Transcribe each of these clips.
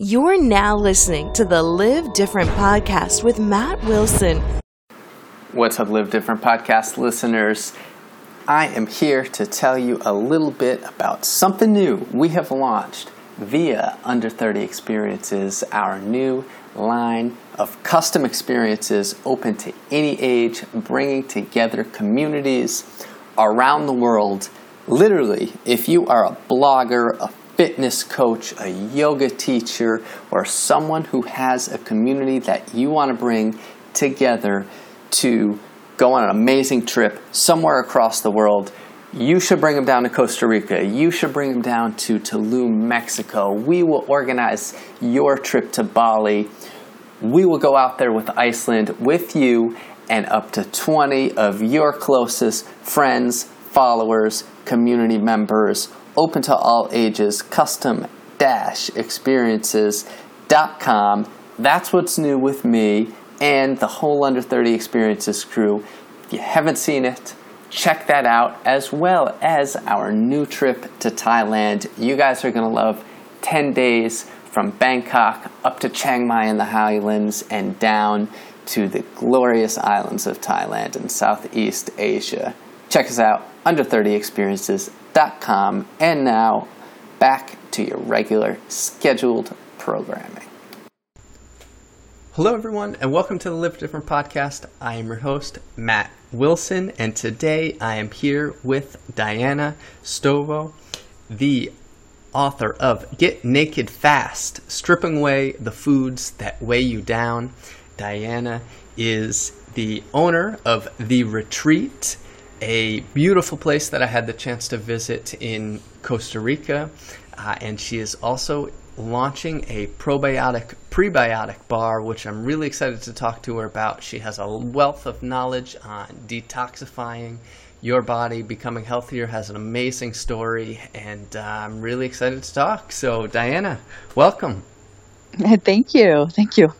You're now listening to the Live Different podcast with Matt Wilson. What's up, Live Different podcast listeners? I am here to tell you a little bit about something new we have launched via Under 30 Experiences, our new line of custom experiences open to any age, bringing together communities around the world. Literally, if you are a blogger, a fitness coach, a yoga teacher, or someone who has a community that you want to bring together to go on an amazing trip somewhere across the world, you should bring them down to Costa Rica. You should bring them down to Tulum, Mexico. We will organize your trip to Bali. We will go out there with Iceland with you and up to 20 of your closest friends, followers, community members, open to all ages, custom dash experiences.com. That's what's new with me and the whole Under 30 Experiences crew. If you haven't seen it, check that out, as well as our new trip to Thailand. You guys are going to love 10 days from Bangkok up to Chiang Mai in the Highlands and down to the glorious islands of Thailand and Southeast Asia. Check us out, under30experiences.com. And now, back to your regular scheduled programming. Hello, everyone, and welcome to the Live Different podcast. I am your host, Matt Wilson, and today I am here with Diana Stobo, the author of Get Naked Fast Stripping Away the Foods That Weigh You Down. Diana is the owner of The Retreat, a beautiful place that I had the chance to visit in Costa Rica, uh, and she is also launching a probiotic prebiotic bar, which I'm really excited to talk to her about. She has a wealth of knowledge on detoxifying your body, becoming healthier, has an amazing story, and uh, I'm really excited to talk. So, Diana, welcome. Thank you. Thank you.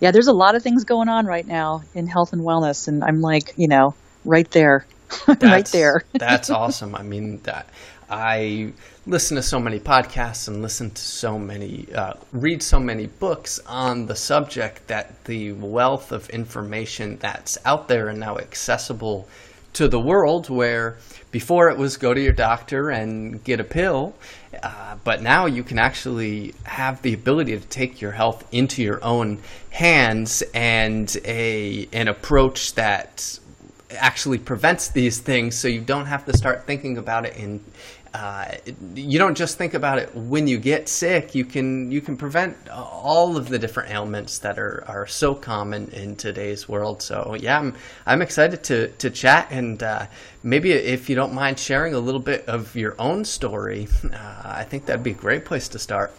Yeah, there's a lot of things going on right now in health and wellness, and I'm like, you know, right there. right there. that's awesome. I mean, that I listen to so many podcasts and listen to so many, uh, read so many books on the subject that the wealth of information that's out there and now accessible to the world, where before it was go to your doctor and get a pill, uh, but now you can actually have the ability to take your health into your own hands and a an approach that actually prevents these things so you don't have to start thinking about it in uh, you don't just think about it when you get sick. You can you can prevent all of the different ailments that are, are so common in today's world. So yeah, I'm I'm excited to to chat and uh, maybe if you don't mind sharing a little bit of your own story, uh, I think that'd be a great place to start.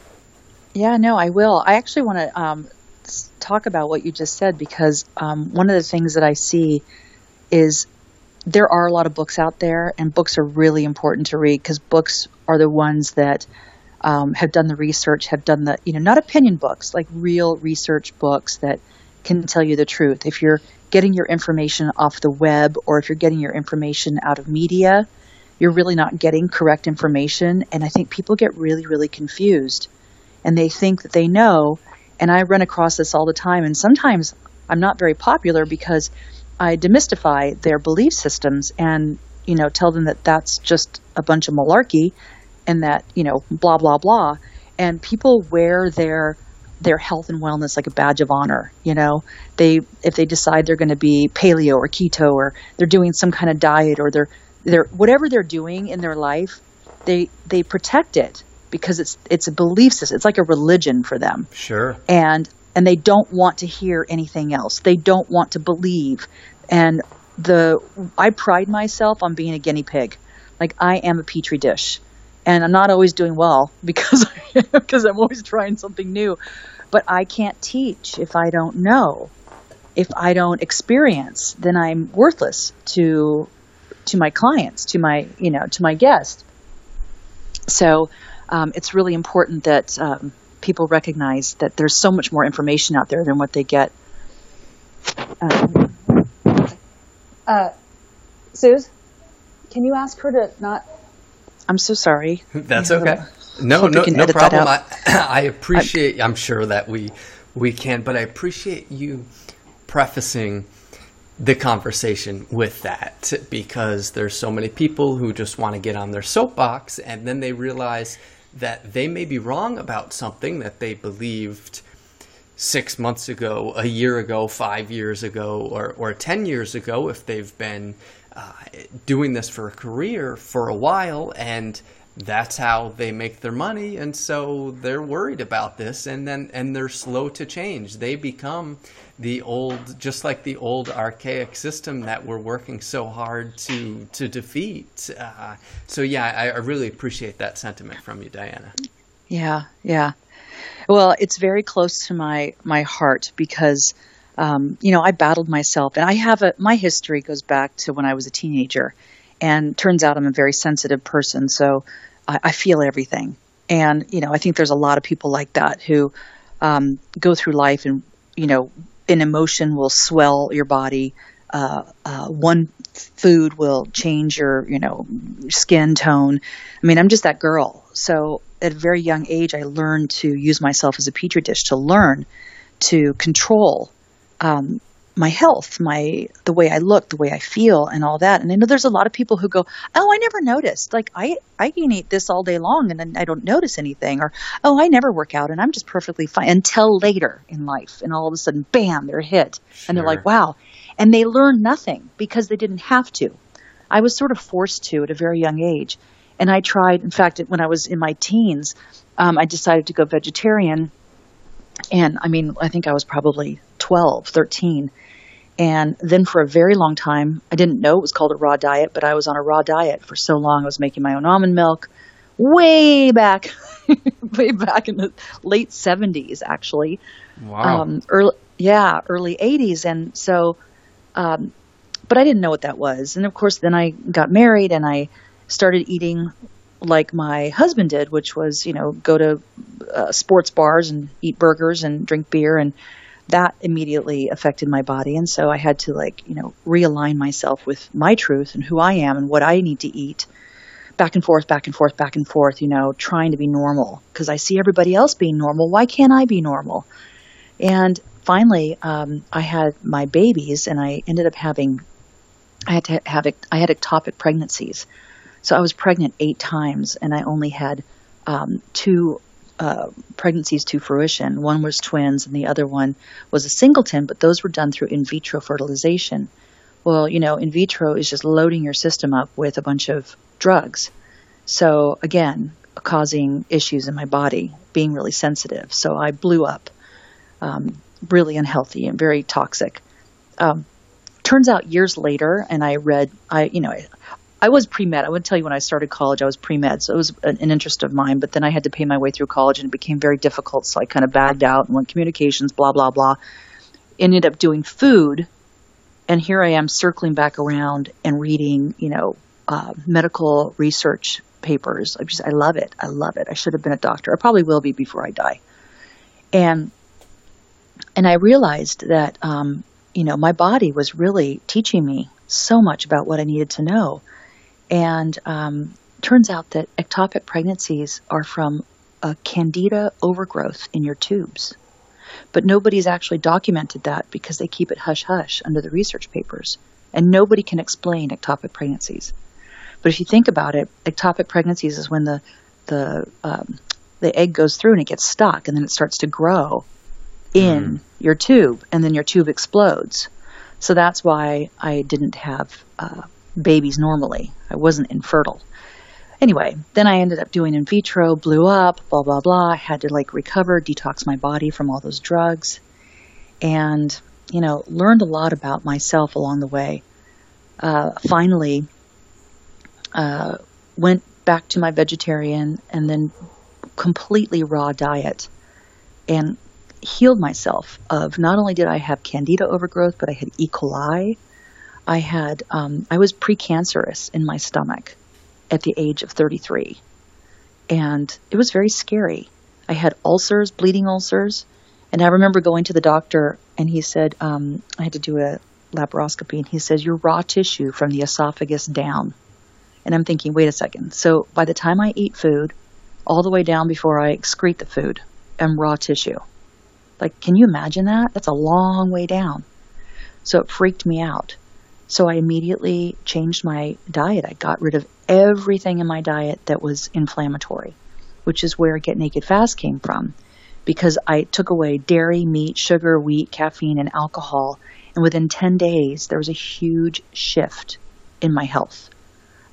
Yeah, no, I will. I actually want to um, talk about what you just said because um, one of the things that I see is there are a lot of books out there, and books are really important to read because books are the ones that um, have done the research, have done the, you know, not opinion books, like real research books that can tell you the truth. If you're getting your information off the web or if you're getting your information out of media, you're really not getting correct information. And I think people get really, really confused and they think that they know. And I run across this all the time. And sometimes I'm not very popular because I demystify their belief systems and, you know, tell them that that's just a bunch of malarkey and that, you know, blah, blah, blah. And people wear their their health and wellness like a badge of honor. You know, they if they decide they're going to be paleo or keto or they're doing some kind of diet or they're they're whatever they're doing in their life, they they protect it because it's it's a belief system. It's like a religion for them. Sure. And and they don't want to hear anything else. They don't want to believe. And the I pride myself on being a guinea pig. Like I am a petri dish. And I'm not always doing well because because I'm always trying something new. But I can't teach if I don't know. If I don't experience, then I'm worthless to to my clients, to my you know, to my guests. So um, it's really important that um, people recognize that there's so much more information out there than what they get. Um, uh, Suze, can you ask her to not? I'm so sorry. That's okay. no, no, no problem. I, I, appreciate. I'm sure that we we can, but I appreciate you prefacing the conversation with that because there's so many people who just want to get on their soapbox and then they realize that they may be wrong about something that they believed six months ago, a year ago, five years ago, or, or 10 years ago if they've been uh, doing this for a career for a while and that's how they make their money and so they're worried about this and then and they're slow to change. They become the old just like the old archaic system that we're working so hard to to defeat. Uh, so yeah I, I really appreciate that sentiment from you diana. Yeah yeah. Well it's very close to my my heart because um, you know i battled myself. And i have a my history goes back to when i was a teenager and turns out i'm a very sensitive person. So I, I feel everything. And, you know, I think there's a lot of people like that who um, go through life and, you know, an emotion will swell your body. Uh, uh, one food will change your, you know, skin tone. I mean, I'm just that girl. So at a very young age, I learned to use myself as a petri dish to learn to control um, my health, my the way I look, the way I feel, and all that. And I know there's a lot of people who go, "Oh, I never noticed. Like I I can eat this all day long and then I don't notice anything," or "Oh, I never work out and I'm just perfectly fine." Until later in life, and all of a sudden, bam, they're hit, sure. and they're like, "Wow," and they learn nothing because they didn't have to. I was sort of forced to at a very young age, and I tried. In fact, when I was in my teens, um, I decided to go vegetarian. And I mean, I think I was probably 12, 13 and then for a very long time, I didn't know it was called a raw diet, but I was on a raw diet for so long. I was making my own almond milk way back, way back in the late 70s, actually. Wow. Um, early, yeah, early 80s. And so, um, but I didn't know what that was. And of course, then I got married and I started eating like my husband did, which was, you know, go to uh, sports bars and eat burgers and drink beer and that immediately affected my body. And so I had to like, you know, realign myself with my truth and who I am and what I need to eat back and forth, back and forth, back and forth, you know, trying to be normal because I see everybody else being normal. Why can't I be normal? And finally, um, I had my babies and I ended up having, I had to have, I had ectopic pregnancies. So I was pregnant eight times and I only had um, two uh, pregnancies to fruition. One was twins, and the other one was a singleton, but those were done through in vitro fertilization. Well, you know, in vitro is just loading your system up with a bunch of drugs. So, again, causing issues in my body, being really sensitive. So, I blew up, um, really unhealthy and very toxic. Um, turns out years later, and I read, I, you know, I was pre med. I would tell you when I started college, I was pre med, so it was an, an, interest of mine. But then I had to pay my way through college, and it became very difficult. So I kind of bagged out and went communications, blah blah blah. Ended up doing food, and here I am circling back around and reading, you know, uh, medical research papers. I just I love it. I love it. I should have been a doctor. I probably will be before I die. And and I realized that um, you know my body was really teaching me so much about what I needed to know and um, turns out that ectopic pregnancies are from a candida overgrowth in your tubes. But nobody's actually documented that because they keep it hush hush under the research papers. And nobody can explain ectopic pregnancies. But if you think about it, ectopic pregnancies is when the the um, the egg goes through and it gets stuck, and then it starts to grow in mm. your tube, and then your tube explodes. So that's why I didn't have uh, babies normally. I wasn't infertile. Anyway, then I ended up doing in vitro, blew up, blah, blah, blah. I had to like recover, detox my body from all those drugs, and, you know, learned a lot about myself along the way. Uh, finally, uh, went back to my vegetarian and then completely raw diet and healed myself of not only did I have candida overgrowth, but I had E. coli I had um, I was precancerous in my stomach at the age of 33, and it was very scary. I had ulcers, bleeding ulcers, and I remember going to the doctor, and he said um, I had to do a laparoscopy, and he says you're raw tissue from the esophagus down. And I'm thinking, wait a second. So by the time I eat food, all the way down before I excrete the food and raw tissue. Like, can you imagine that? That's a long way down. So it freaked me out. So I immediately changed my diet. I got rid of everything in my diet that was inflammatory, which is where Get Naked Fast came from. Because I took away dairy, meat, sugar, wheat, caffeine, and alcohol. And within 10 days, there was a huge shift in my health.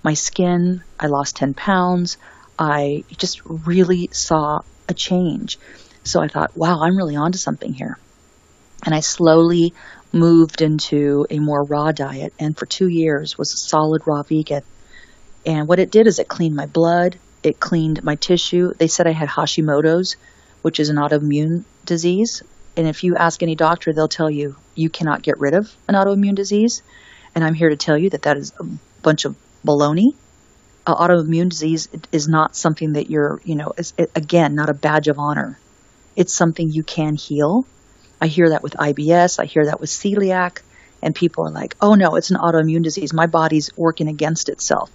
My skin, I lost 10 pounds. I just really saw a change. So I thought, wow, I'm really onto something here. And I slowly moved into a more raw diet and for two years was a solid raw vegan. And what it did is it cleaned my blood, it cleaned my tissue. They said I had Hashimoto's, which is an autoimmune disease. And if you ask any doctor, they'll tell you you cannot get rid of an autoimmune disease. And I'm here to tell you that that is a bunch of baloney. Uh, autoimmune disease is not something that you're, you know, is, again, not a badge of honor. It's something you can heal I hear that with IBS, I hear that with celiac, and people are like, oh no, it's an autoimmune disease. My body's working against itself.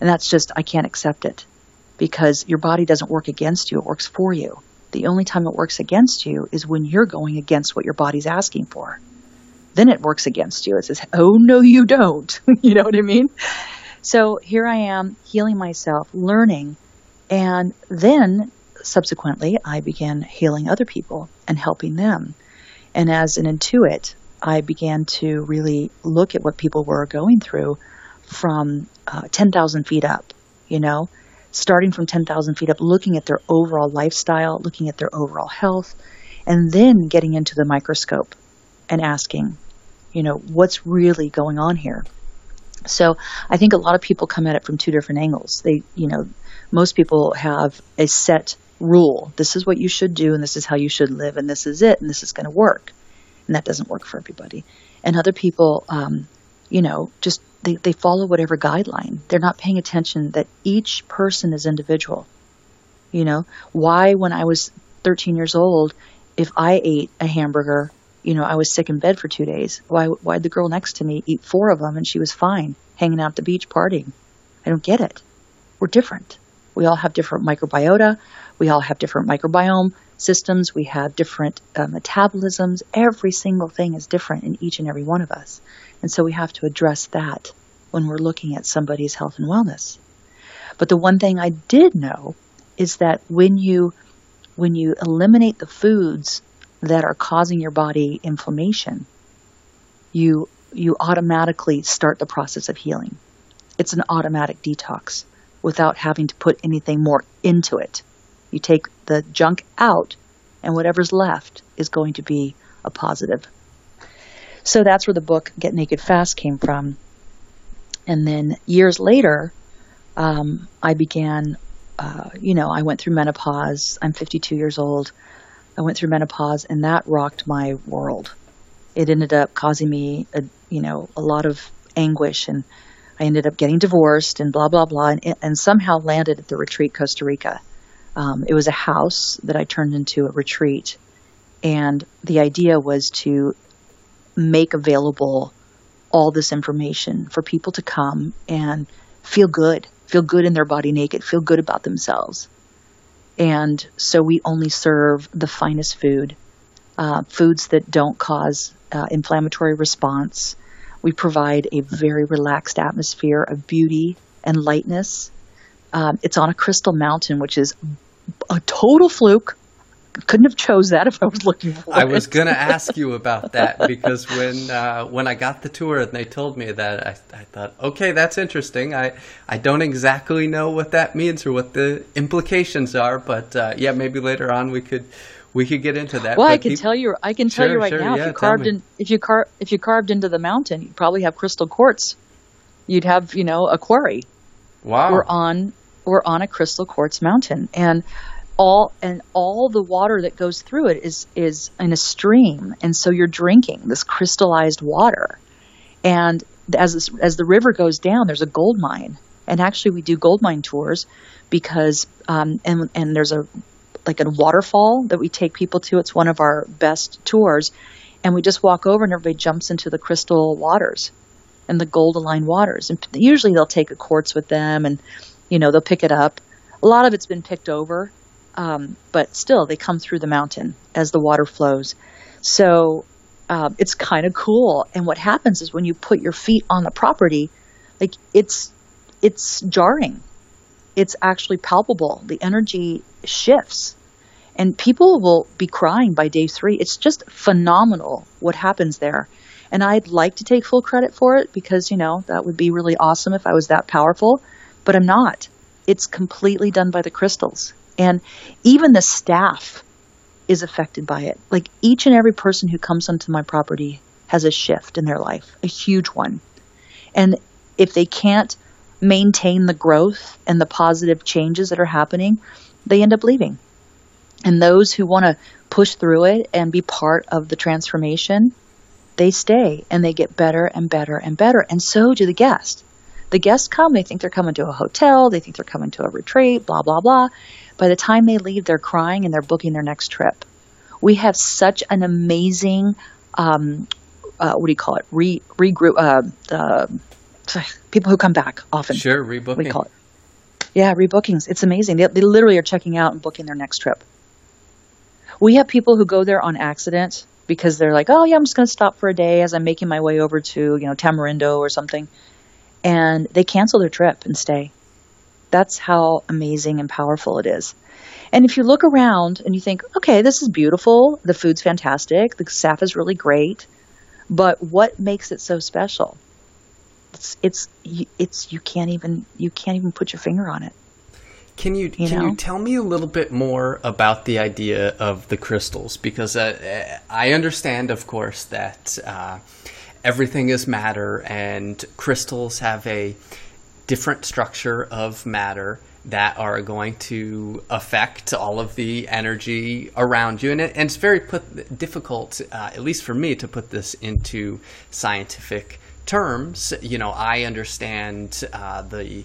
And that's just, I can't accept it because your body doesn't work against you, it works for you. The only time it works against you is when you're going against what your body's asking for. Then it works against you. It says, oh no, you don't. you know what I mean? So here I am healing myself, learning, and then subsequently I began healing other people and helping them. And as an intuit, I began to really look at what people were going through from uh, 10,000 feet up, you know, starting from 10,000 feet up, looking at their overall lifestyle, looking at their overall health, and then getting into the microscope and asking, you know, what's really going on here? So I think a lot of people come at it from two different angles. They, you know, most people have a set rule. This is what you should do, and this is how you should live, and this is it, and this is going to work. And that doesn't work for everybody. And other people, um, you know, just they, they follow whatever guideline. They're not paying attention that each person is individual. You know, why when I was 13 years old, if I ate a hamburger, you know, I was sick in bed for two days. Why, why'd the girl next to me eat four of them and she was fine, hanging out at the beach partying? I don't get it. We're different. We all have different microbiota. We all have different microbiome systems. We have different uh, metabolisms. Every single thing is different in each and every one of us. And so we have to address that when we're looking at somebody's health and wellness. But the one thing I did know is that when you when you eliminate the foods that are causing your body inflammation, you you automatically start the process of healing. It's an automatic detox without having to put anything more into it. You take the junk out, and whatever's left is going to be a positive. So that's where the book Get Naked Fast came from. And then years later, um, I began, uh, you know, I went through menopause. I'm 52 years old. I went through menopause, and that rocked my world. It ended up causing me, a, you know, a lot of anguish and I ended up getting divorced and blah, blah, blah, and, and somehow landed at the retreat, Costa Rica. Um, it was a house that I turned into a retreat. And the idea was to make available all this information for people to come and feel good, feel good in their body naked, feel good about themselves. And so we only serve the finest food, uh, foods that don't cause uh, inflammatory response, we provide a very relaxed atmosphere of beauty and lightness. Um, it's on a crystal mountain, which is a total fluke. Couldn't have chose that if I was looking for I it. was going to ask you about that because when uh, when I got the tour and they told me that, I, I thought, okay, that's interesting. I I don't exactly know what that means or what the implications are, but uh, yeah, maybe later on we could we could get into that. Well, I can tell you. I can tell sure, you right sure, now. yeah, if you carved in, if you car, if you carved into the mountain, you'd probably have crystal quartz. You'd have, you know, a quarry. Wow. We're on we're on a crystal quartz mountain, and all and all the water that goes through it is is in a stream, and so you're drinking this crystallized water, and as this, as the river goes down, there's a gold mine, and actually we do gold mine tours because um, and and there's a like a waterfall that we take people to. It's one of our best tours. And we just walk over and everybody jumps into the crystal waters and the gold aligned waters. And usually they'll take a quartz with them and, you know, they'll pick it up. A lot of it's been picked over, um, but still they come through the mountain as the water flows. So um, it's kind of cool. And what happens is when you put your feet on the property, like it's it's jarring. It's actually palpable. The energy shifts. And people will be crying by day three. It's just phenomenal what happens there. And I'd like to take full credit for it because, you know, that would be really awesome if I was that powerful, but I'm not. It's completely done by the crystals. And even the staff is affected by it. Like each and every person who comes onto my property has a shift in their life, a huge one. And if they can't maintain the growth and the positive changes that are happening, they end up leaving. And those who want to push through it and be part of the transformation, they stay and they get better and better and better. And so do the guests. The guests come, they think they're coming to a hotel, they think they're coming to a retreat, blah, blah, blah. By the time they leave, they're crying and they're booking their next trip. We have such an amazing, um, uh, what do you call it? Re, regroup, uh, uh, people who come back often. Sure, rebooking. We call it. Yeah, rebookings. It's amazing. They, they literally are checking out and booking their next trip. We have people who go there on accident because they're like, oh yeah, I'm just going to stop for a day as I'm making my way over to you know Tamarindo or something, and they cancel their trip and stay. That's how amazing and powerful it is. And if you look around and you think, okay, this is beautiful, the food's fantastic, the staff is really great, but what makes it so special? It's it's it's you can't even you can't even put your finger on it. Can you, you can know? you tell me a little bit more about the idea of the crystals? Because uh, I understand, of course, that uh, everything is matter, and crystals have a different structure of matter that are going to affect all of the energy around you. And, it, and it's very put, difficult, uh, at least for me, to put this into scientific terms. You know, I understand uh, the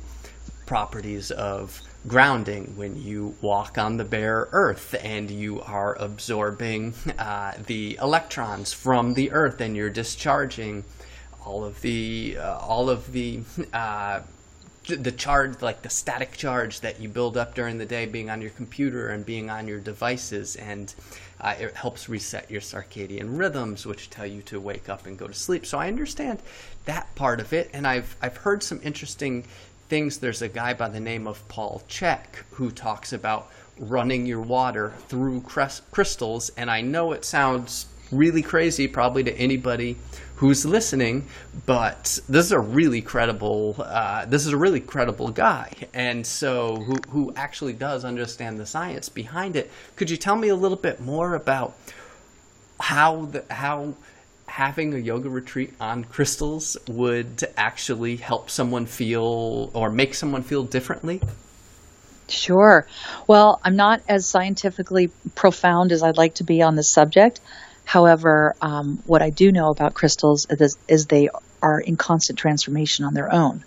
properties of grounding when you walk on the bare earth and you are absorbing uh, the electrons from the earth and you're discharging all of the uh, all of the uh, the charge like the static charge that you build up during the day being on your computer and being on your devices and uh, it helps reset your circadian rhythms which tell you to wake up and go to sleep so i understand that part of it and i've i've heard some interesting things, there's a guy by the name of Paul Chek who talks about running your water through crystals. And I know it sounds really crazy, probably to anybody who's listening, but this is a really credible. Uh, this is a really credible guy, and so who who actually does understand the science behind it. Could you tell me a little bit more about how the how having a yoga retreat on crystals would actually help someone feel or make someone feel differently? Sure. Well, I'm not as scientifically profound as I'd like to be on this subject. However, um, what I do know about crystals is, is they are in constant transformation on their own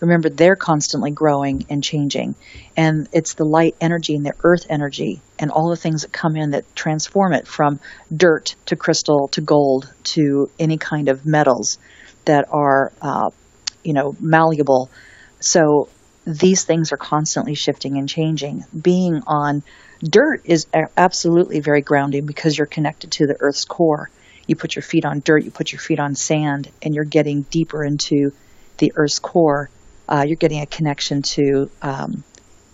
remember they're constantly growing and changing. And it's the light energy and the earth energy and all the things that come in that transform it from dirt to crystal to gold to any kind of metals that are, uh, you know, malleable. So these things are constantly shifting and changing. Being on dirt is absolutely very grounding because you're connected to the earth's core. You put your feet on dirt, you put your feet on sand, and you're getting deeper into the earth's core uh, you're getting a connection to um,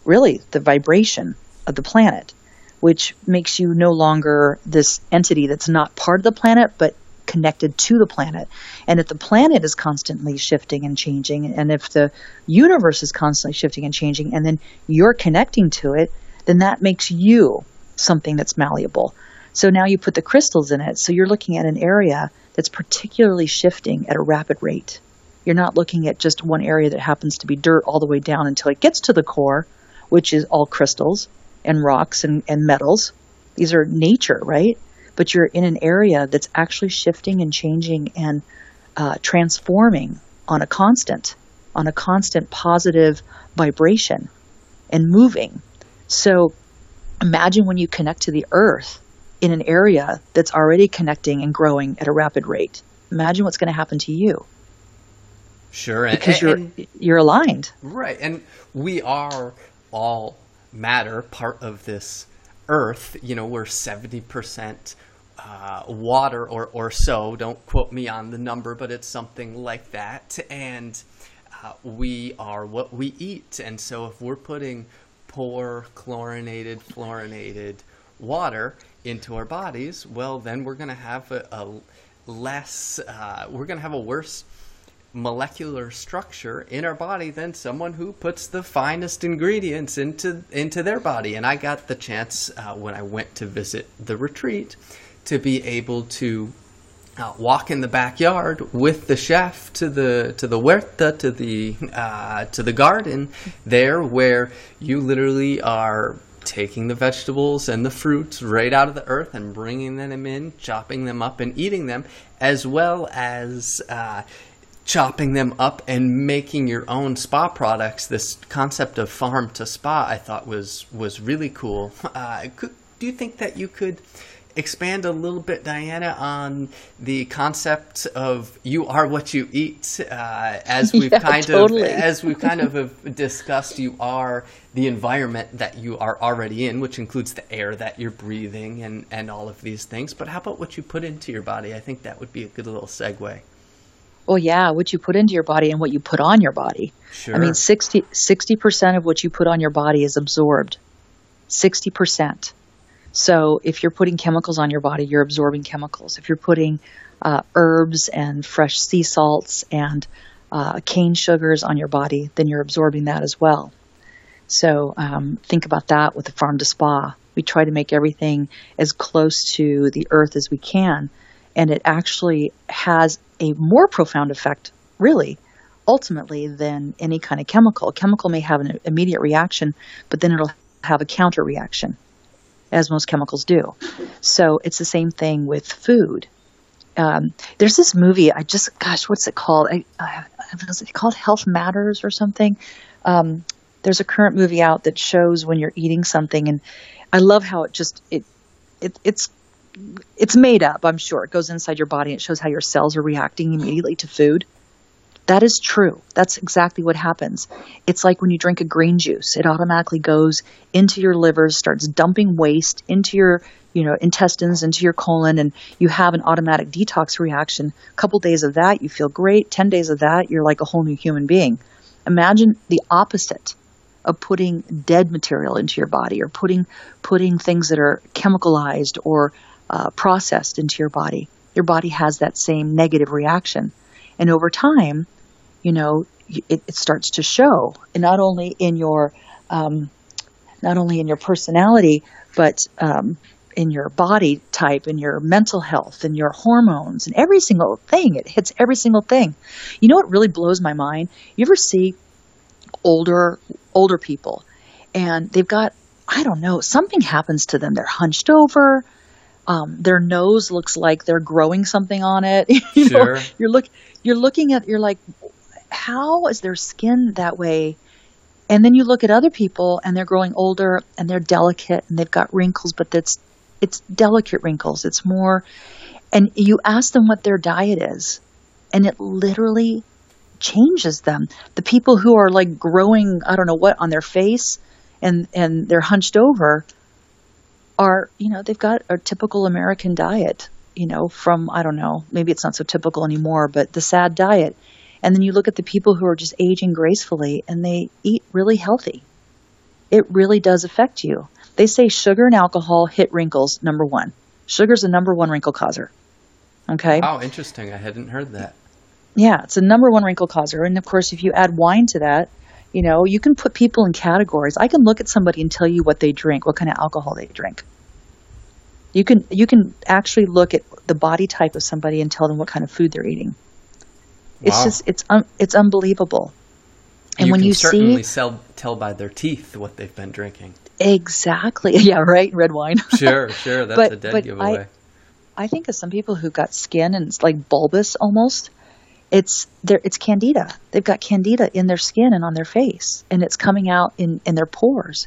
really the vibration of the planet, which makes you no longer this entity that's not part of the planet, but connected to the planet. And if the planet is constantly shifting and changing, and if the universe is constantly shifting and changing, and then you're connecting to it, then that makes you something that's malleable. So now you put the crystals in it. So you're looking at an area that's particularly shifting at a rapid rate. You're not looking at just one area that happens to be dirt all the way down until it gets to the core, which is all crystals and rocks and, and metals. These are nature, right? But you're in an area that's actually shifting and changing and uh, transforming on a constant, on a constant positive vibration and moving. So imagine when you connect to the earth in an area that's already connecting and growing at a rapid rate. Imagine what's going to happen to you. Sure, because you're and, you're aligned, right? And we are all matter, part of this earth. You know, we're 70% uh, water or, or so. Don't quote me on the number, but it's something like that. And uh, we are what we eat. And so if we're putting poor, chlorinated, fluorinated water into our bodies, well, then we're going to have a, a less, uh, we're going to have a worse molecular structure in our body than someone who puts the finest ingredients into into their body. And I got the chance uh, when I went to visit the retreat to be able to uh, walk in the backyard with the chef to the to the huerta to the uh, to the garden there where you literally are taking the vegetables and the fruits right out of the earth and bringing them in, chopping them up and eating them, as well as uh, chopping them up and making your own spa products. This concept of farm to spa, I thought was was really cool. Uh, could, do you think that you could? Expand a little bit, Diana, on the concept of "you are what you eat"? Uh, as we've yeah, kind totally. of as we've kind of have discussed, you are the environment that you are already in, which includes the air that you're breathing and and all of these things. But how about what you put into your body? I think that would be a good little segue. Well, yeah, what you put into your body and what you put on your body. Sure. I mean, 60 percent of what you put on your body is absorbed. Sixty percent. So if you're putting chemicals on your body, you're absorbing chemicals. If you're putting uh, herbs and fresh sea salts and uh, cane sugars on your body, then you're absorbing that as well. So um, think about that with the farm to spa. We try to make everything as close to the earth as we can, and it actually has a more profound effect, really, ultimately, than any kind of chemical. A chemical may have an immediate reaction, but then it'll have a counter reaction as most chemicals do. So it's the same thing with food. Um, there's this movie. I just, gosh, what's it called? I, was it called Health Matters or something? Um, there's a current movie out that shows when you're eating something, and I love how it just it, it it's it's made up. I'm sure it goes inside your body. It shows how your cells are reacting immediately to food. That is true. That's exactly what happens. It's like when you drink a green juice, it automatically goes into your liver, starts dumping waste into your, you know, intestines, into your colon, and you have an automatic detox reaction. A couple days of that, you feel great. 10 days of that, you're like a whole new human being. Imagine the opposite of putting dead material into your body or putting, putting things that are chemicalized or uh, processed into your body. Your body has that same negative reaction. And over time, you know, it, it starts to show, and not only in your, um, not only in your personality, but um, in your body type, in your mental health, in your hormones, and every single thing. It hits every single thing. You know what really blows my mind? You ever see older older people, and they've got I don't know something happens to them. They're hunched over. Um, their nose looks like they're growing something on it. you Sure. know, you're look you're looking at you're like, how is their skin that way? And then you look at other people and they're growing older and they're delicate and they've got wrinkles, but that's it's delicate wrinkles. It's more and you ask them what their diet is and it literally changes them. The people who are like growing, I don't know what on their face and and they're hunched over are, you know, they've got a typical American diet, you know, from I don't know, maybe it's not so typical anymore, but the sad diet. And then you look at the people who are just aging gracefully and they eat really healthy. It really does affect you. They say sugar and alcohol hit wrinkles number 1. Sugar's the number 1 wrinkle causer. Okay? Oh, interesting. I hadn't heard that. Yeah, it's a number one wrinkle causer. And of course, if you add wine to that, you know, you can put people in categories. I can look at somebody and tell you what they drink, what kind of alcohol they drink. You can you can actually look at the body type of somebody and tell them what kind of food they're eating. It's Wow. just it's un, it's unbelievable. And you when can you certainly see sell, tell by their teeth what they've been drinking. exactly, yeah, right, red wine. Sure, sure. That's But- a dead but giveaway. I think of some people who've got skin and it's like bulbous almost. It's there. It's candida. They've got candida in their skin and on their face, and it's coming out in in their pores.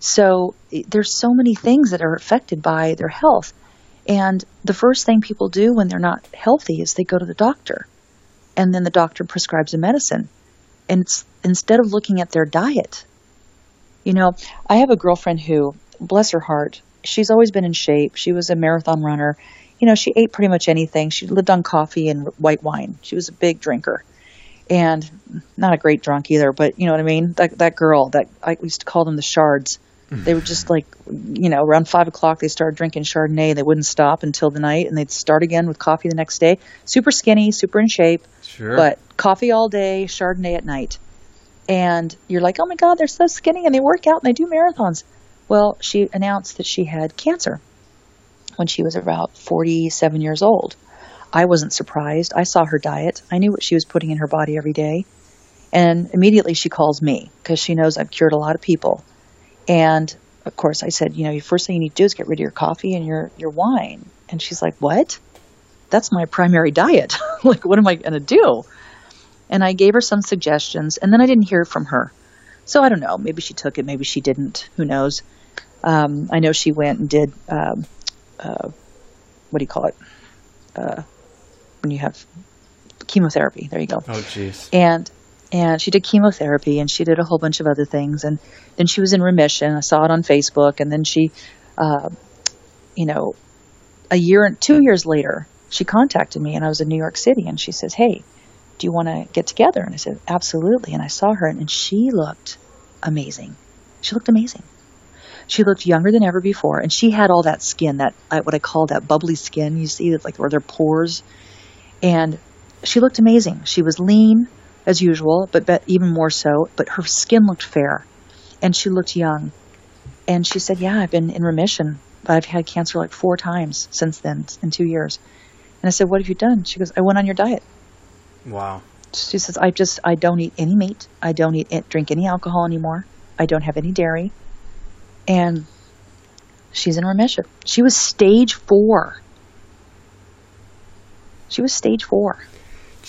So there's so many things that are affected by their health, and the first thing people do when they're not healthy is they go to the doctor, and then the doctor prescribes a medicine, and it's instead of looking at their diet. You know, I have a girlfriend who, bless her heart, she's always been in shape. She was a marathon runner. You know, she ate pretty much anything. She lived on coffee and white wine. She was a big drinker and not a great drunk either, but you know what I mean? That that girl that I used to call them the shards. They were just like, you know, around five o'clock they started drinking Chardonnay. They wouldn't stop until the night, and they'd start again with coffee the next day. Super skinny, super in shape, Sure. but coffee all day, Chardonnay at night. And you're like, oh my God, they're so skinny, and they work out and they do marathons. Well, she announced that she had cancer when she was about 47 years old. I wasn't surprised. I saw her diet. I knew what she was putting in her body every day. And immediately she calls me because she knows I've cured a lot of people. And of course, I said, you know, the first thing you need to do is get rid of your coffee and your, your wine. And she's like, what? That's my primary diet. like, what am I going to do? And I gave her some suggestions, and then I didn't hear from her. So I don't know. Maybe she took it, maybe she didn't. Who knows? Um, I know she went and did, um, uh, what do you call it? Uh, when you have chemotherapy. There you go. oh, jeez. And and she did chemotherapy and she did a whole bunch of other things and then she was in remission. I saw it on Facebook and then she, uh, you know, a year and two years later, she contacted me and I was in New York City and she says, "Hey, do you want to get together?" And I said, "Absolutely." And I saw her and she looked amazing. She looked amazing. She looked younger than ever before, and she had all that skin, that what I call that bubbly skin. You see, it's like where there are pores, and she looked amazing. She was lean as usual, but, but even more so. But her skin looked fair, and she looked young. And she said, "Yeah, I've been in remission. but I've had cancer like four times since then in two years." And I said, "What have you done?" She goes, "I went on your diet." Wow. She says, "I just I don't eat any meat. I don't eat eh, drink any alcohol anymore. I don't have any dairy." And she's in remission. She was stage four. She was stage four.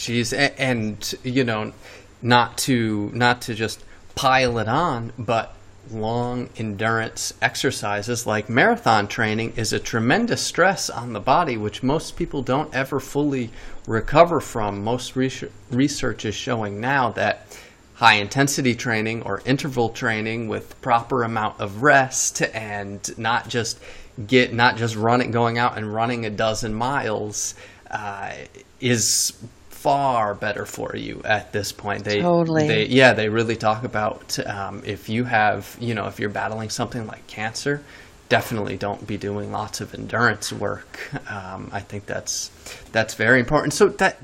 A- and you know, not to not to just pile it on, but long endurance exercises like marathon training is a tremendous stress on the body, which most people don't ever fully recover from. Most research, research is showing now that high intensity training or interval training with proper amount of rest and not just get not just running going out and running a dozen miles uh, is far better for you at this point. They, Totally. they yeah, they really talk about um, if you have, you know, if you're battling something like cancer, definitely don't be doing lots of endurance work. Um, I think that's that's very important. So that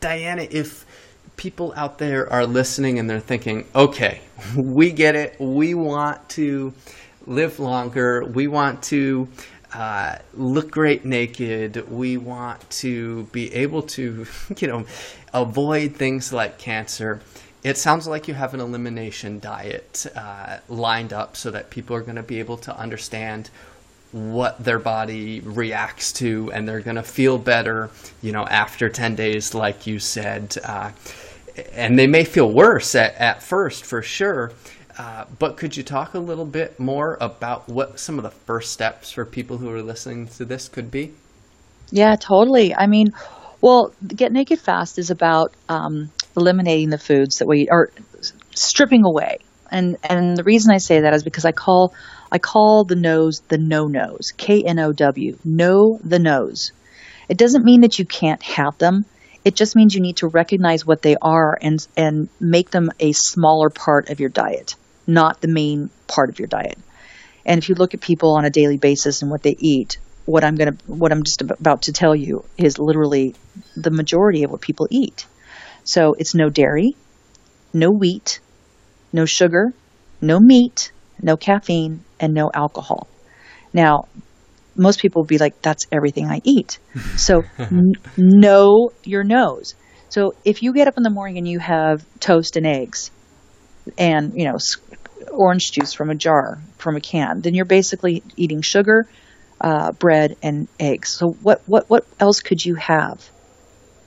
Diana, if people out there are listening and they're thinking, okay, we get it, we want to live longer, we want to uh, look great naked. We want to be able to, you know, avoid things like cancer. It sounds like you have an elimination diet uh, lined up so that people are going to be able to understand what their body reacts to and they're going to feel better, you know, after 10 days, like you said. Uh, and they may feel worse at, at first for sure. Uh, but could you talk a little bit more about what some of the first steps for people who are listening to this could be? Yeah, totally. I mean, well, Get Naked Fast is about um, eliminating the foods that we are stripping away. And and the reason I say that is because I call I call the no's the no nos. K N O W. Know the no's. It doesn't mean that you can't have them. It just means you need to recognize what they are and and make them a smaller part of your diet, not the main part of your diet. And if you look at people on a daily basis and what they eat, what I'm going to what I'm just about to tell you is literally the majority of what people eat. So it's no dairy, no wheat, no sugar, no meat, no caffeine, and no alcohol. Now, most people will be like, "That's everything I eat." So n- know your nose. So if you get up in the morning and you have toast and eggs, and you know orange juice from a jar from a can, then you're basically eating sugar, uh, bread, and eggs. So what what what else could you have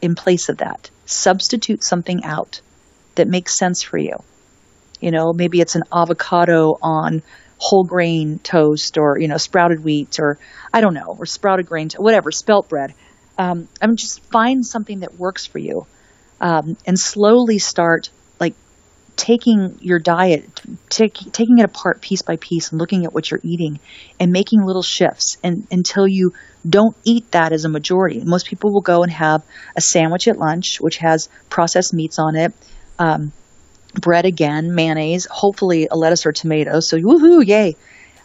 in place of that? Substitute something out that makes sense for you. You know, maybe it's an avocado on whole grain toast or, you know, sprouted wheat or I don't know, or sprouted grain, to- whatever, spelt bread. Um, I mean, just find something that works for you um, and slowly start taking your diet, take, taking it apart piece by piece and looking at what you're eating and making little shifts and, until you don't eat that as a majority. Most people will go and have a sandwich at lunch, which has processed meats on it, um, bread again, mayonnaise, hopefully a lettuce or tomato. So woohoo, yay!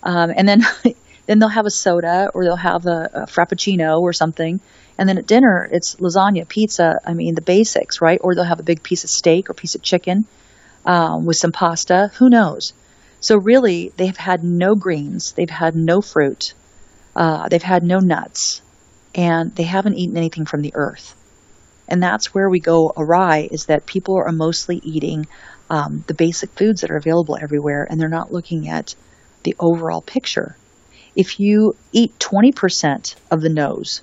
Um, and then then they'll have a soda or they'll have a, a frappuccino or something. And then at dinner, it's lasagna, pizza. I mean, the basics, right? Or they'll have a big piece of steak or piece of chicken um, with some pasta. Who knows? So really, they've had no greens. They've had no fruit. Uh, they've had no nuts, and they haven't eaten anything from the earth. And that's where we go awry. Is that people are mostly eating um, the basic foods that are available everywhere, and they're not looking at the overall picture. If you eat 20% of the nose,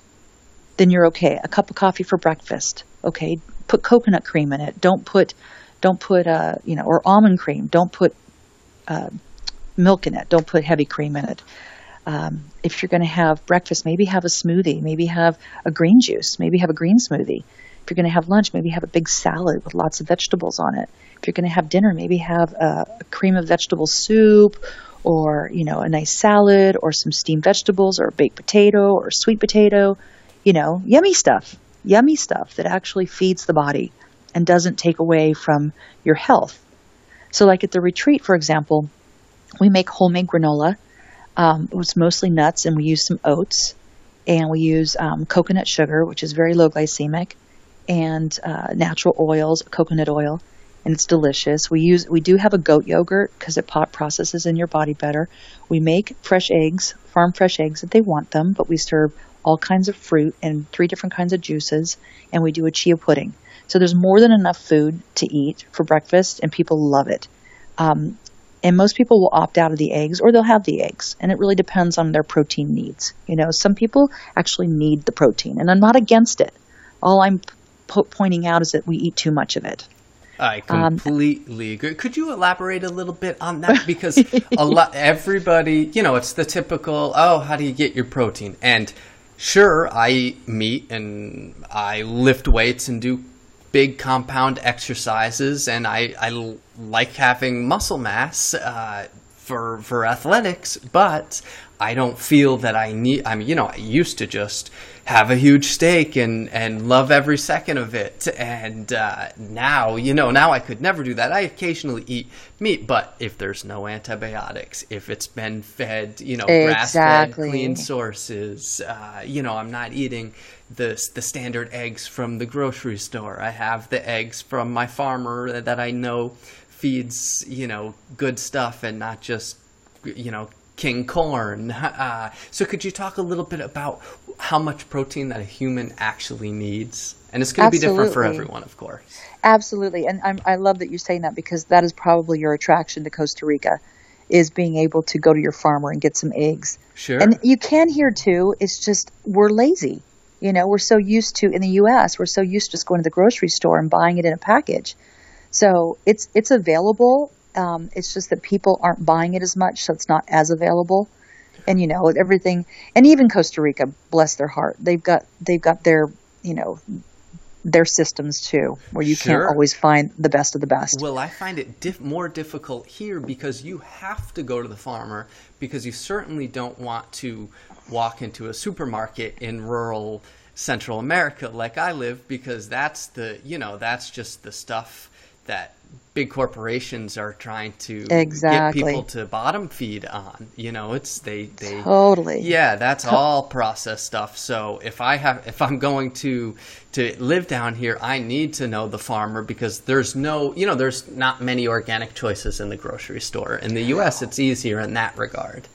then you're okay. A cup of coffee for breakfast, okay. Put coconut cream in it. Don't put don't put, uh, you know, or almond cream. Don't put uh, milk in it. Don't put heavy cream in it. Um, if you're going to have breakfast, maybe have a smoothie. Maybe have a green juice. Maybe have a green smoothie. If you're going to have lunch, maybe have a big salad with lots of vegetables on it. If you're going to have dinner, maybe have a, a cream of vegetable soup or, you know, a nice salad or some steamed vegetables or a baked potato or sweet potato. You know, yummy stuff. Yummy stuff that actually feeds the body and doesn't take away from your health. So, like at the retreat, for example, we make homemade granola. Um, it's mostly nuts, and we use some oats, and we use um, coconut sugar, which is very low glycemic, and uh, natural oils, coconut oil, and it's delicious. We use we do have a goat yogurt because it pot processes in your body better. We make fresh eggs, farm fresh eggs if they want them, but we serve all kinds of fruit and three different kinds of juices, and we do a chia pudding. So there's more than enough food to eat for breakfast, and people love it. Um, and most people will opt out of the eggs, or they'll have the eggs, and it really depends on their protein needs. You know, some people actually need the protein, and I'm not against it. All I'm po- pointing out is that we eat too much of it. I um, completely um, agree. Could you elaborate a little bit on that? Because a lot, everybody, you know, it's the typical, oh, how do you get your protein? And sure, I eat meat and I lift weights and do big compound exercises, and I, I like having muscle mass uh, for for athletics, but I don't feel that I need. I mean, you know, I used to just have a huge steak and and love every second of it, and uh, now, you know, now I could never do that. I occasionally eat meat, but if there's no antibiotics, if it's been fed, you know, exactly. grass fed, clean sources, uh, you know, I'm not eating the the standard eggs from the grocery store. I have the eggs from my farmer that I know feeds you know good stuff and not just you know king corn. Uh, so could you talk a little bit about how much protein that a human actually needs? And it's going to be different for everyone, of course. Absolutely, and I'm, I love that you're saying that because that is probably your attraction to Costa Rica is being able to go to your farmer and get some eggs. Sure. And you can here too. It's just we're lazy. You know, we're so used to in the U.S. We're so used to just going to the grocery store and buying it in a package. So it's it's available. Um, it's just that people aren't buying it as much, so it's not as available. And you know everything, and even Costa Rica, bless their heart, they've got they've got their you know their systems too, where you sure. can't always find the best of the best. Well, I find it diff- more difficult here because you have to go to the farmer because you certainly don't want to walk into a supermarket in rural Central America like I live because that's the you know that's just the stuff that big corporations are trying to exactly. get people to bottom feed on. You know, it's they they totally yeah, that's all processed stuff. So if I have if I'm going to to live down here, I need to know the farmer because there's no you know there's not many organic choices in the grocery store. In the U.S., it's easier in that regard.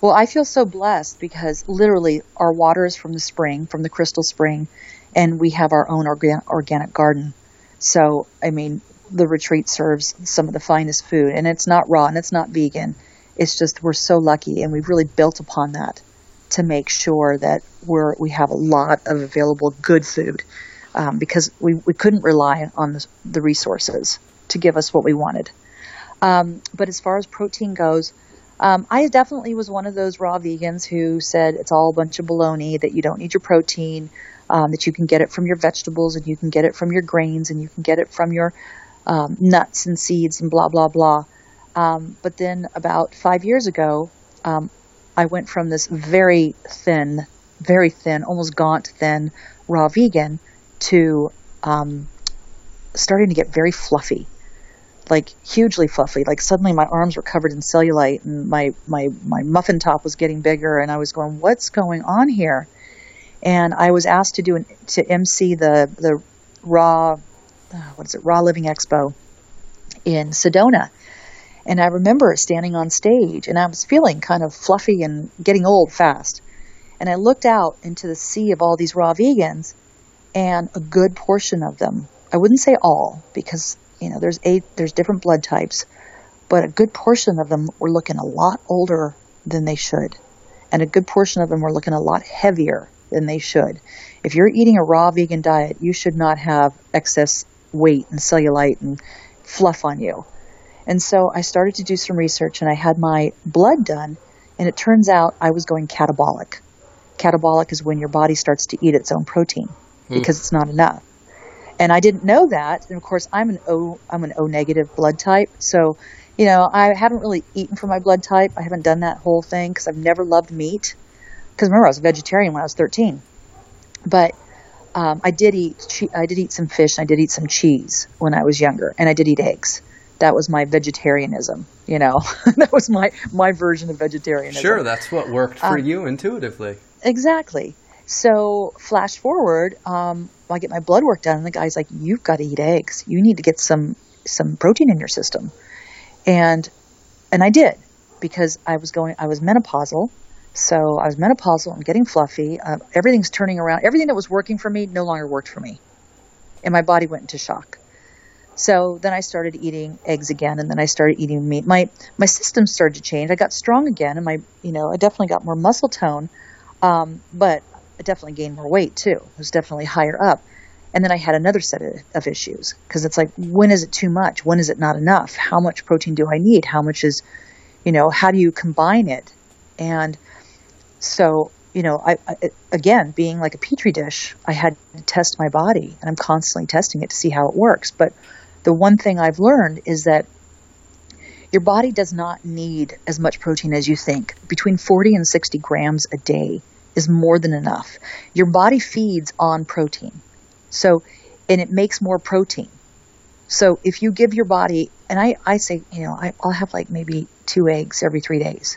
Well, I feel so blessed because literally our water is from the spring, from the crystal spring, and we have our own organ- organic garden. So, I mean, the retreat serves some of the finest food, and it's not raw and it's not vegan. It's just we're so lucky, and we've really built upon that to make sure that we're we have a lot of available good food um, because we, we couldn't rely on the, the resources to give us what we wanted. Um, but as far as protein goes, um, I definitely was one of those raw vegans who said it's all a bunch of baloney, that you don't need your protein, um, that you can get it from your vegetables and you can get it from your grains and you can get it from your um, nuts and seeds and blah blah blah. Um, but then about five years ago, um, I went from this very thin, very thin, almost gaunt thin raw vegan to um, starting to get very fluffy, like hugely fluffy. Like suddenly my arms were covered in cellulite and my, my, my muffin top was getting bigger and I was going, what's going on here? And I was asked to do an, to MC the, the raw, uh, what is it, Raw Living Expo in Sedona. And I remember standing on stage and I was feeling kind of fluffy and getting old fast. And I looked out into the sea of all these raw vegans and a good portion of them, I wouldn't say all because, you know, there's eight, there's different blood types, but a good portion of them were looking a lot older than they should. And a good portion of them were looking a lot heavier than they should. If you're eating a raw vegan diet, you should not have excess weight and cellulite and fluff on you. And so I started to do some research and I had my blood done, and it turns out I was going catabolic. Catabolic is when your body starts to eat its own protein because mm. it's not enough. And I didn't know that. And of course, I'm an O, I'm an O negative blood type. So, you know, I haven't really eaten for my blood type. I haven't done that whole thing because I've never loved meat. Because remember, I was a vegetarian when I was 13. But um, I did eat, I did eat some fish. And I did eat some cheese when I was younger, and I did eat eggs that was my vegetarianism. You know, that was my my version of vegetarianism. Sure, that's what worked for um, you intuitively. Exactly. So flash forward, um, I get my blood work done, and the guy's like, "You've got to eat eggs. You need to get some some protein in your system," and and I did because I was going, I was menopausal. So I was menopausal. I'm getting fluffy. Uh, everything's turning around. Everything that was working for me no longer worked for me, and my body went into shock. So then I started eating eggs again, and then I started eating meat. My my system started to change. I got strong again, and my you know I definitely got more muscle tone, um, but I definitely gained more weight too. It was definitely higher up. And then I had another set of, of issues because it's like, when is it too much? When is it not enough? How much protein do I need? How much is, you know, how do you combine it? And so, you know, I, I again, being like a petri dish, I had to test my body, and I'm constantly testing it to see how it works. But the one thing I've learned is that your body does not need as much protein as you think. Between 40 and 60 grams a day is more than enough. Your body feeds on protein. So, and it makes more protein. So if you give your body, and I, I say, you know, I, I'll have like maybe two eggs every three days.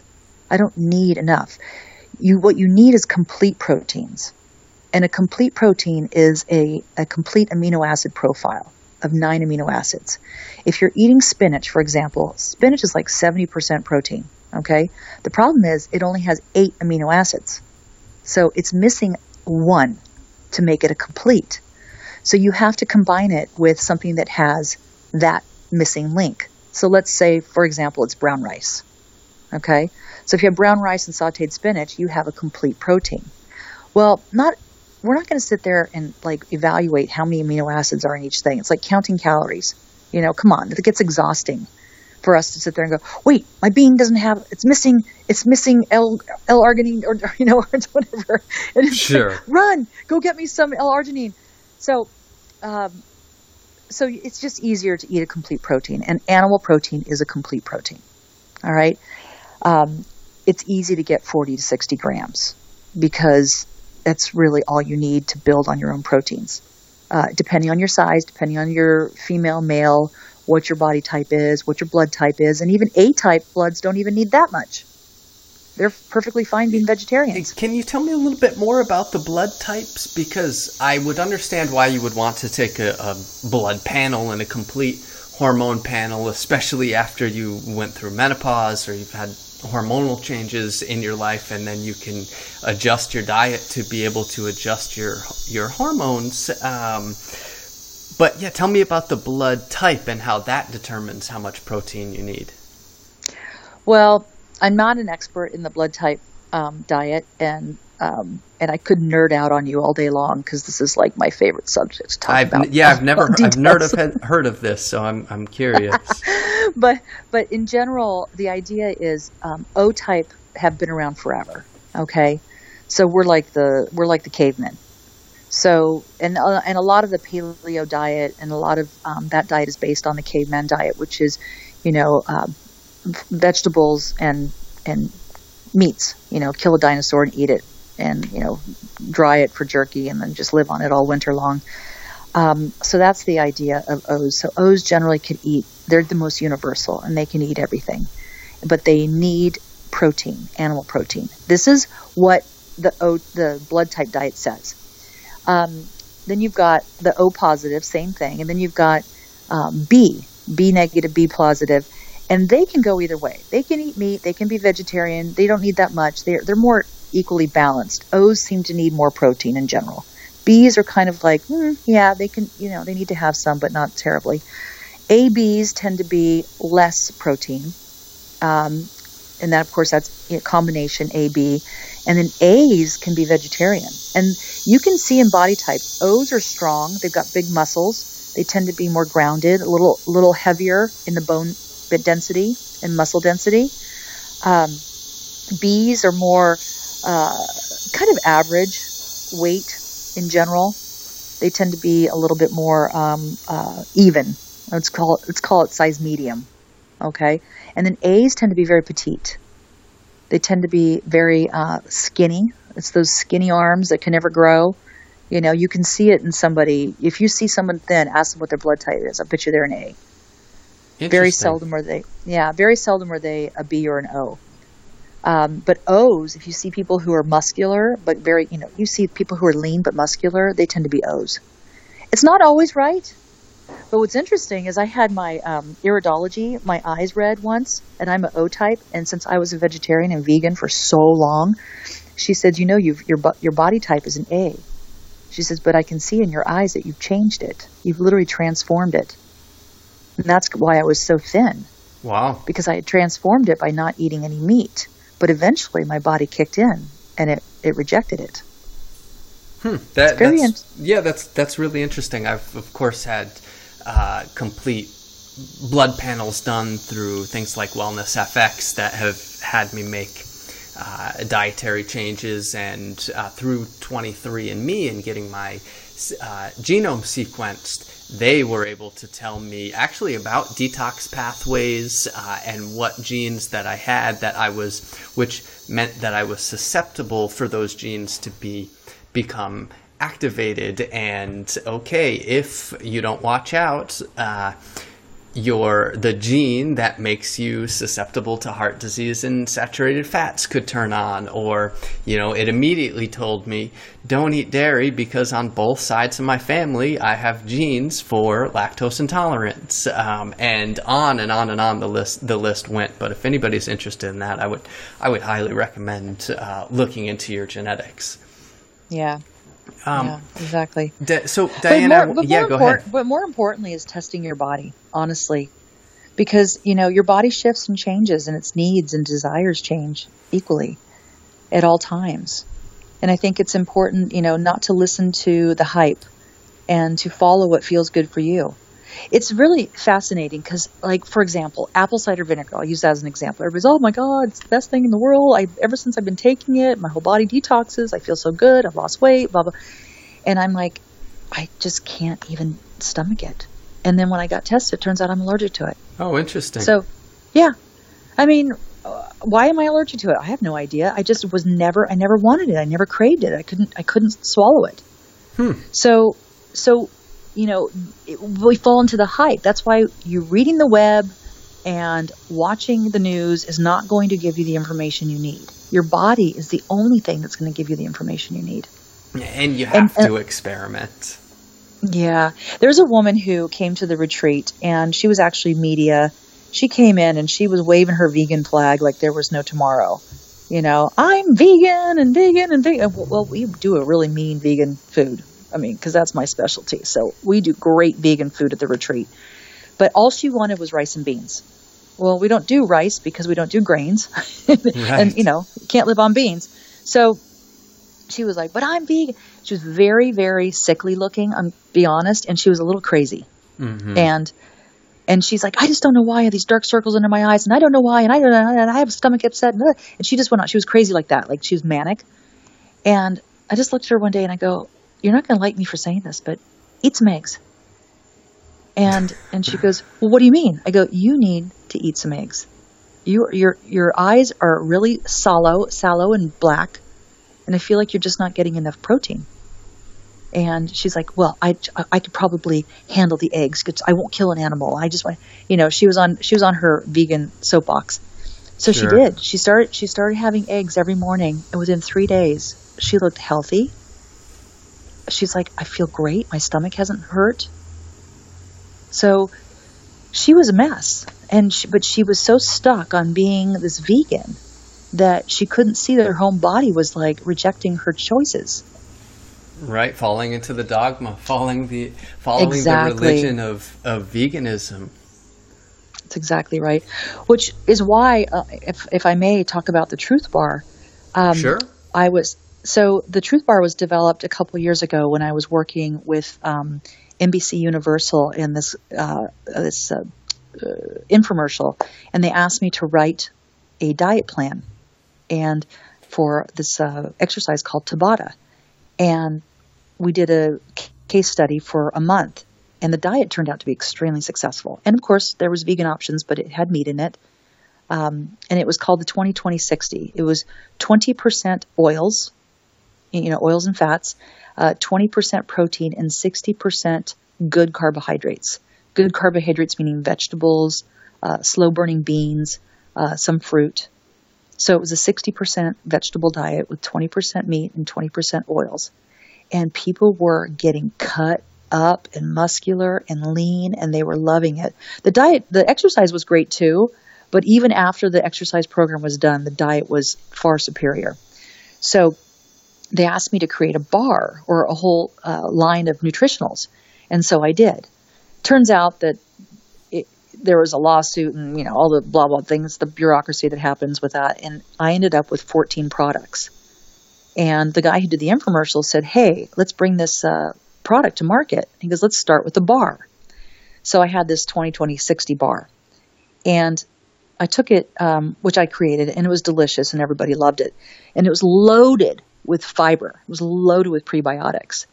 I don't need enough. You, what you need is complete proteins. And a complete protein is a, a complete amino acid profile of nine amino acids. If you're eating spinach, for example, spinach is like 70% protein. Okay. The problem is it only has eight amino acids. So it's missing one to make it a complete. So you have to combine it with something that has that missing link. So let's say, for example, it's brown rice. Okay. So if you have brown rice and sauteed spinach, you have a complete protein. Well, not we're not going to sit there and like evaluate how many amino acids are in each thing. It's like counting calories. You know, come on, it gets exhausting for us to sit there and go, wait, my bean doesn't have, it's missing, it's missing L, L-arginine or, you know, or whatever. And sure. Like, Run, go get me some L-arginine. So, um, so it's just easier to eat a complete protein and animal protein is a complete protein. All right. Um, it's easy to get 40 to 60 grams because that's really all you need to build on your own proteins. Uh, depending on your size, depending on your female, male, what your body type is, what your blood type is, and even A type bloods don't even need that much. They're perfectly fine being vegetarians. Can you tell me a little bit more about the blood types? Because I would understand why you would want to take a, a blood panel and a complete hormone panel, especially after you went through menopause or you've had hormonal changes in your life and then you can adjust your diet to be able to adjust your your hormones um, but yeah tell me about the blood type and how that determines how much protein you need well i'm not an expert in the blood type um, diet and um, and I could nerd out on you all day long because this is like my favorite subject to talk I've, about. Yeah, I've never, I've never heard of this, so I'm, I'm curious. but, but in general, the idea is um, O type have been around forever. Okay, so we're like the we're like the cavemen. So, and uh, and a lot of the paleo diet and a lot of um, that diet is based on the caveman diet, which is, you know, uh, vegetables and and meats. You know, kill a dinosaur and eat it, and you know, dry it for jerky, and then just live on it all winter long. Um, so that's the idea of O's. So O's generally can eat; they're the most universal, and they can eat everything, but they need protein, animal protein. This is what the O, the blood type diet says. Um, then you've got the O positive, same thing, and then you've got um, B, B negative, B positive, and they can go either way. They can eat meat, they can be vegetarian. They don't need that much. They're they're more equally balanced. O's seem to need more protein in general. B's are kind of like, mm, yeah, they can, you know, they need to have some, but not terribly. ABs tend to be less protein. Um, and then of course that's a combination AB, and then A's can be vegetarian. And you can see in body type, O's are strong. They've got big muscles. They tend to be more grounded, a little little heavier in the bone density and muscle density. Um, B's are more uh, kind of average weight in general. They tend to be a little bit more um, uh, even. Let's call it let's call it size medium. Okay, and then A's tend to be very petite. They tend to be very uh, skinny. It's those skinny arms that can never grow. You know, you can see it in somebody. If you see someone thin, ask them what their blood type is. I bet you they're an A. Very seldom are they. Yeah, very seldom are they a B or an O. Um, but O's, if you see people who are muscular but very, you know, you see people who are lean but muscular, they tend to be O's. It's not always right. But what's interesting is I had my um, iridology, my eyes read once, and I'm an O type. And since I was a vegetarian and vegan for so long, she said, "You know, you've, your your body type is an A." She says, "But I can see in your eyes that you've changed it. You've literally transformed it." And that's why I was so thin. Wow! Because I had transformed it by not eating any meat. But eventually, my body kicked in, and it it rejected it. Hmm. That, that's, yeah, that's that's really interesting. I've of course had uh, complete blood panels done through things like Wellness FX that have had me make uh, dietary changes and uh, through 23andMe and getting my uh, genome sequenced, they were able to tell me actually about detox pathways uh, and what genes that I had that I was, which meant that I was susceptible for those genes to be become activated. And okay if you don't watch out uh, your the gene that makes you susceptible to heart disease and saturated fats could turn on or you know it immediately told me don't eat dairy because on both sides of my family i have genes for lactose intolerance. Um, and on and on and on the list the list went. But if anybody's interested in that i would i would highly recommend uh, looking into your genetics. Yeah um, yeah, exactly. Di- so Diana, but more, but yeah, go ahead. But more importantly, is testing your body honestly, because you know your body shifts and changes, and its needs and desires change equally at all times. And I think it's important, you know, not to listen to the hype and to follow what feels good for you. It's really fascinating because, like, for example, apple cider vinegar. I'll use that as an example. Everybody's, oh my god, it's the best thing in the world. I ever since I've been taking it, my whole body detoxes. I feel so good. I've lost weight. Blah blah. And I'm like, I just can't even stomach it. And then when I got tested, it turns out I'm allergic to it. Oh, interesting. So, yeah, I mean, uh, why am I allergic to it? I have no idea. I just was never. I never wanted it. I never craved it. I couldn't. I couldn't swallow it. Hmm. So, so you know, it, we fall into the hype. That's why you're reading the web and watching the news is not going to give you the information you need. Your body is the only thing that's going to give you the information you need. And you have and, to uh, experiment. Yeah. There's a woman who came to the retreat and she was actually media. She came in and she was waving her vegan flag like there was no tomorrow. You know, I'm vegan and vegan and vegan. Well, we do a really mean vegan food. I mean, because that's my specialty. So we do great vegan food at the retreat. But all she wanted was rice and beans. Well, we don't do rice because we don't do grains. right. And, you know, can't live on beans. So she was like, but I'm vegan. She was very, very sickly looking, I'm be honest, and she was a little crazy. Mm-hmm. And and she's like, I just don't know why I have these dark circles under my eyes, and I don't know why, and I don't know, and I have a stomach upset, and, and she just went on. She was crazy like that, like she was manic. And I just looked at her one day and I go, you're not going to like me for saying this, but eat some eggs. And and she goes, well, what do you mean? I go, you need to eat some eggs. You, your your eyes are really sallow, sallow and black, and I feel like you're just not getting enough protein. And she's like, well, I, I could probably handle the eggs because I won't kill an animal. I just want, you know, she was on she was on her vegan soapbox. So sure. she did. She started she started having eggs every morning, and within three days, she looked healthy. She's like, I feel great. My stomach hasn't hurt. So she was a mess, and she, but she was so stuck on being this vegan that she couldn't see that her home body was like rejecting her choices. Right, falling into the dogma, following the following exactly. the religion of of veganism. That's exactly right. Which is why, uh, if if I may talk about the Truth Bar. Um, sure. I was so the Truth Bar was developed a couple years ago when I was working with um, NBC Universal in this uh, this uh, uh, infomercial, and they asked me to write a diet plan, and for this uh, exercise called Tabata, and we did a case study for a month, and the diet turned out to be extremely successful. And of course, there was vegan options, but it had meat in it. Um, and it was called the 20-20-60. It was 20% oils, you know, oils and fats, uh, 20% protein, and 60% good carbohydrates. Good carbohydrates meaning vegetables, uh, slow burning beans, uh, some fruit. So it was a 60% vegetable diet with 20% meat and 20% oils. And people were getting cut up and muscular and lean and they were loving it. The diet, the exercise was great too, but even after the exercise program was done, the diet was far superior. So they asked me to create a bar or a whole uh, line of nutritionals. And so I did. Turns out that it, there was a lawsuit and, you know, all the blah, blah things, the bureaucracy that happens with that. And I ended up with 14 products. And the guy who did the infomercial said, Hey, let's bring this uh, product to market. He goes, Let's start with the bar. So I had this 2020 60 bar. And I took it, um, which I created, and it was delicious and everybody loved it. And it was loaded with fiber. It was loaded with prebiotics.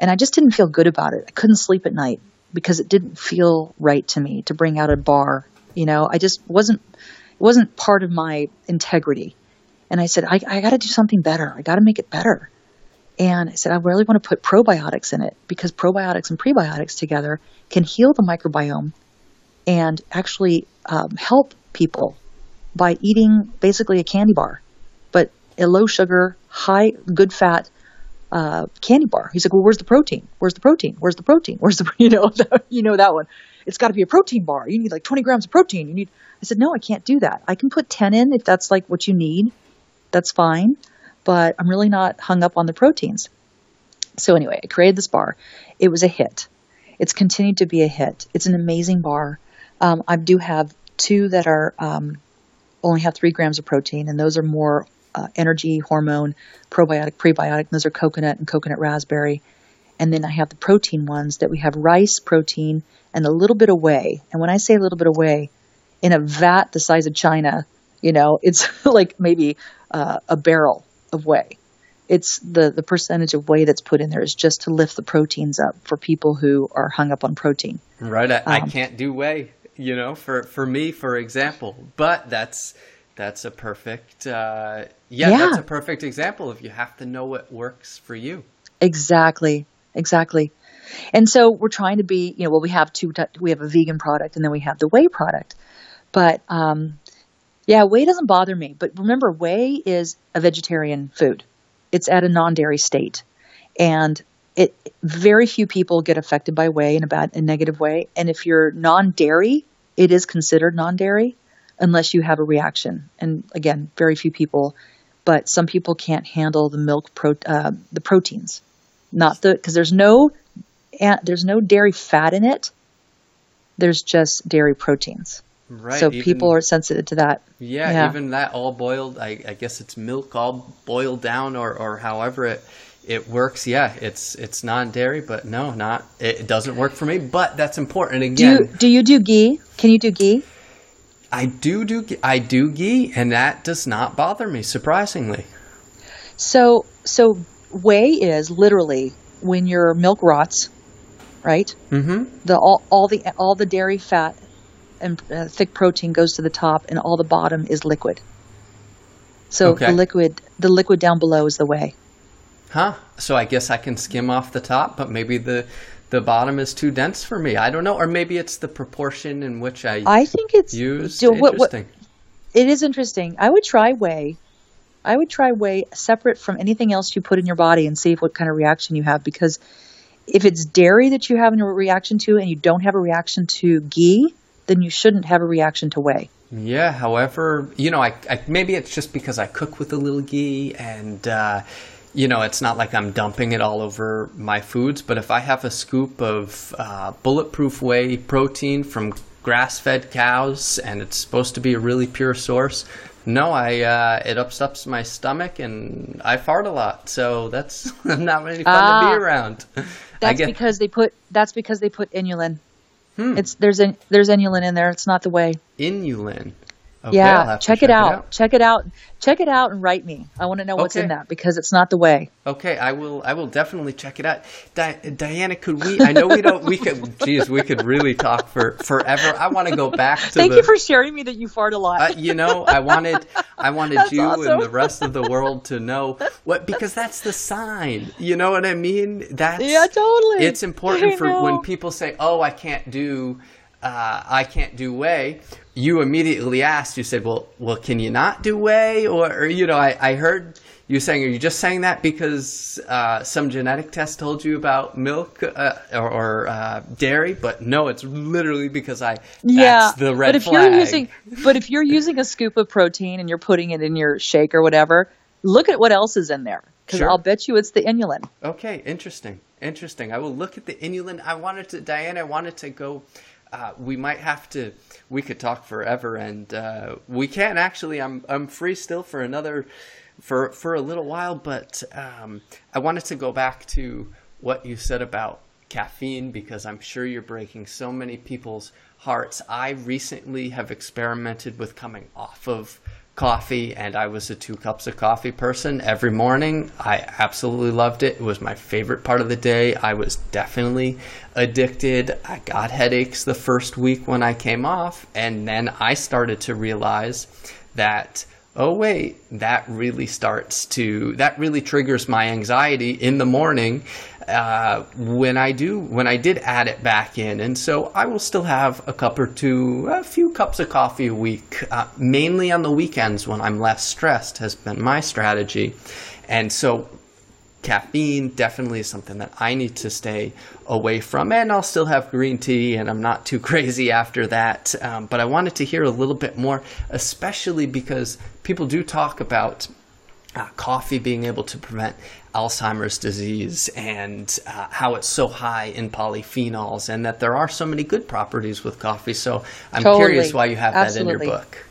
And I just didn't feel good about it. I couldn't sleep at night because it didn't feel right to me to bring out a bar. You know, I just wasn't it wasn't part of my integrity. And I said, I, I got to do something better. I got to make it better. And I said, I really want to put probiotics in it because probiotics and prebiotics together can heal the microbiome and actually um, help people by eating basically a candy bar, but a low sugar, high, good fat uh, candy bar. He's like, well, where's the protein? Where's the protein? Where's the protein? Where's the, you know, you know that one. It's got to be a protein bar. You need like 20 grams of protein. You need, I said, no, I can't do that. I can put 10 in if that's like what you need. That's fine. But I'm really not hung up on the proteins. So anyway, I created this bar. It was a hit. It's continued to be a hit. It's an amazing bar. Um, I do have two that are um, only have three grams of protein, and those are more uh, energy, hormone, probiotic, prebiotic. Those are coconut and coconut raspberry. And then I have the protein ones that we have rice protein and a little bit of whey. And when I say a little bit of whey, in a vat the size of China, you know, it's like maybe uh, a barrel of whey. It's the, the percentage of whey that's put in there is just to lift the proteins up for people who are hung up on protein. Right. I, um, I can't do whey, you know, for, for me, for example, but that's that's a perfect, uh, yeah, yeah, that's a perfect example of you have to know what works for you. Exactly, exactly. And so we're trying to be, you know, well, we have two, we have a vegan product and then we have the whey product. But, um, yeah, whey doesn't bother me. But remember, whey is a vegetarian food. It's at a non-dairy state. And it, very few people get affected by whey in a bad, a negative way. And if you're non-dairy, it is considered non-dairy unless you have a reaction. And again, very few people, but some people can't handle the milk pro, uh, the proteins, not the because there's no there's no dairy fat in it. There's just dairy proteins. Right. So even, people are sensitive to that. Yeah, yeah, even that all boiled. I, I guess it's milk all boiled down, or or however it it works. Yeah, it's it's non dairy, but no, not it doesn't work for me. But that's important. Again, do you, do you do ghee? Can you do ghee? I do do I do ghee, and that does not bother me surprisingly. So so whey is literally when your milk rots, right? Mm-hmm. The all, all the all the dairy fat and uh, thick protein goes to the top, and all the bottom is liquid. So Okay. the liquid the liquid down below is the whey. Huh. So I guess I can skim off the top, but maybe the the bottom is too dense for me. I don't know, or maybe it's the proportion in which I, I think it's use. so what- what- Interesting. It is interesting. I would try whey. I would try whey separate from anything else you put in your body and see if what kind of reaction you have. Because if it's dairy that you have a reaction to and you don't have a reaction to ghee, then you shouldn't have a reaction to whey. Yeah. However, you know, I, I maybe it's just because I cook with a little ghee, and uh, you know, it's not like I'm dumping it all over my foods. But if I have a scoop of uh, bulletproof whey protein from grass-fed cows, and it's supposed to be a really pure source. No, I uh, it upsets my stomach and I fart a lot, so that's not really fun to Ah. be around. That's get- because they put that's because they put inulin. Hmm. It's there's in, there's inulin in there. It's not the whey. inulin. Okay, yeah, I'll have to check, it, out. Check it out. Check it out and write me. I want to know what's in that because it's not the whey. Okay, I will. I will definitely check it out. Di- Diana, could we? I know we don't. We could. Geez, we could really talk for forever. I want to go back to Thank the. you for sharing me that you fart a lot. uh, you know, I wanted, I wanted That's you awesome. and the rest of the world to know what because that's the sign. You know what I mean? That's Yeah, totally. It's important I for know. when people say, "Oh, I can't do, uh, I can't do whey." You immediately asked. You said, "Well, well, can you not do whey?" Or, or you know, I, I heard you saying, "Are you just saying that because uh, some genetic test told you about milk uh, or, or uh, dairy?" But no, it's literally because I. yeah, that's the red but if flag. you're using, but if you're using a scoop of protein and you're putting it in your shake or whatever, look at what else is in there because Sure. I'll bet you it's the inulin. Okay, interesting. Interesting. I will look at the inulin. I wanted to, Diane, I wanted to go. Uh, we might have to, we could talk forever, and uh, we can actually. I'm, I'm free still for another, for, for a little while, but um, I wanted to go back to what you said about caffeine because I'm sure you're breaking so many people's hearts. I recently have experimented with coming off of coffee and I was a two cups of coffee person every morning. I absolutely loved it. It was my favorite part of the day. I was definitely addicted. I got headaches the first week when I came off and then I started to realize that oh wait that really starts to that really triggers my anxiety in the morning uh, when i do when i did add it back in and so i will still have a cup or two a few cups of coffee a week uh, mainly on the weekends when i'm less stressed has been my strategy and so caffeine definitely is something that I need to stay away from. And I'll still have green tea, and I'm not too crazy after that. Um, but I wanted to hear a little bit more, especially because people do talk about uh, coffee being able to prevent Alzheimer's disease and uh, how it's so high in polyphenols, and that there are so many good properties with coffee. So I'm Totally. curious why you have that in your book.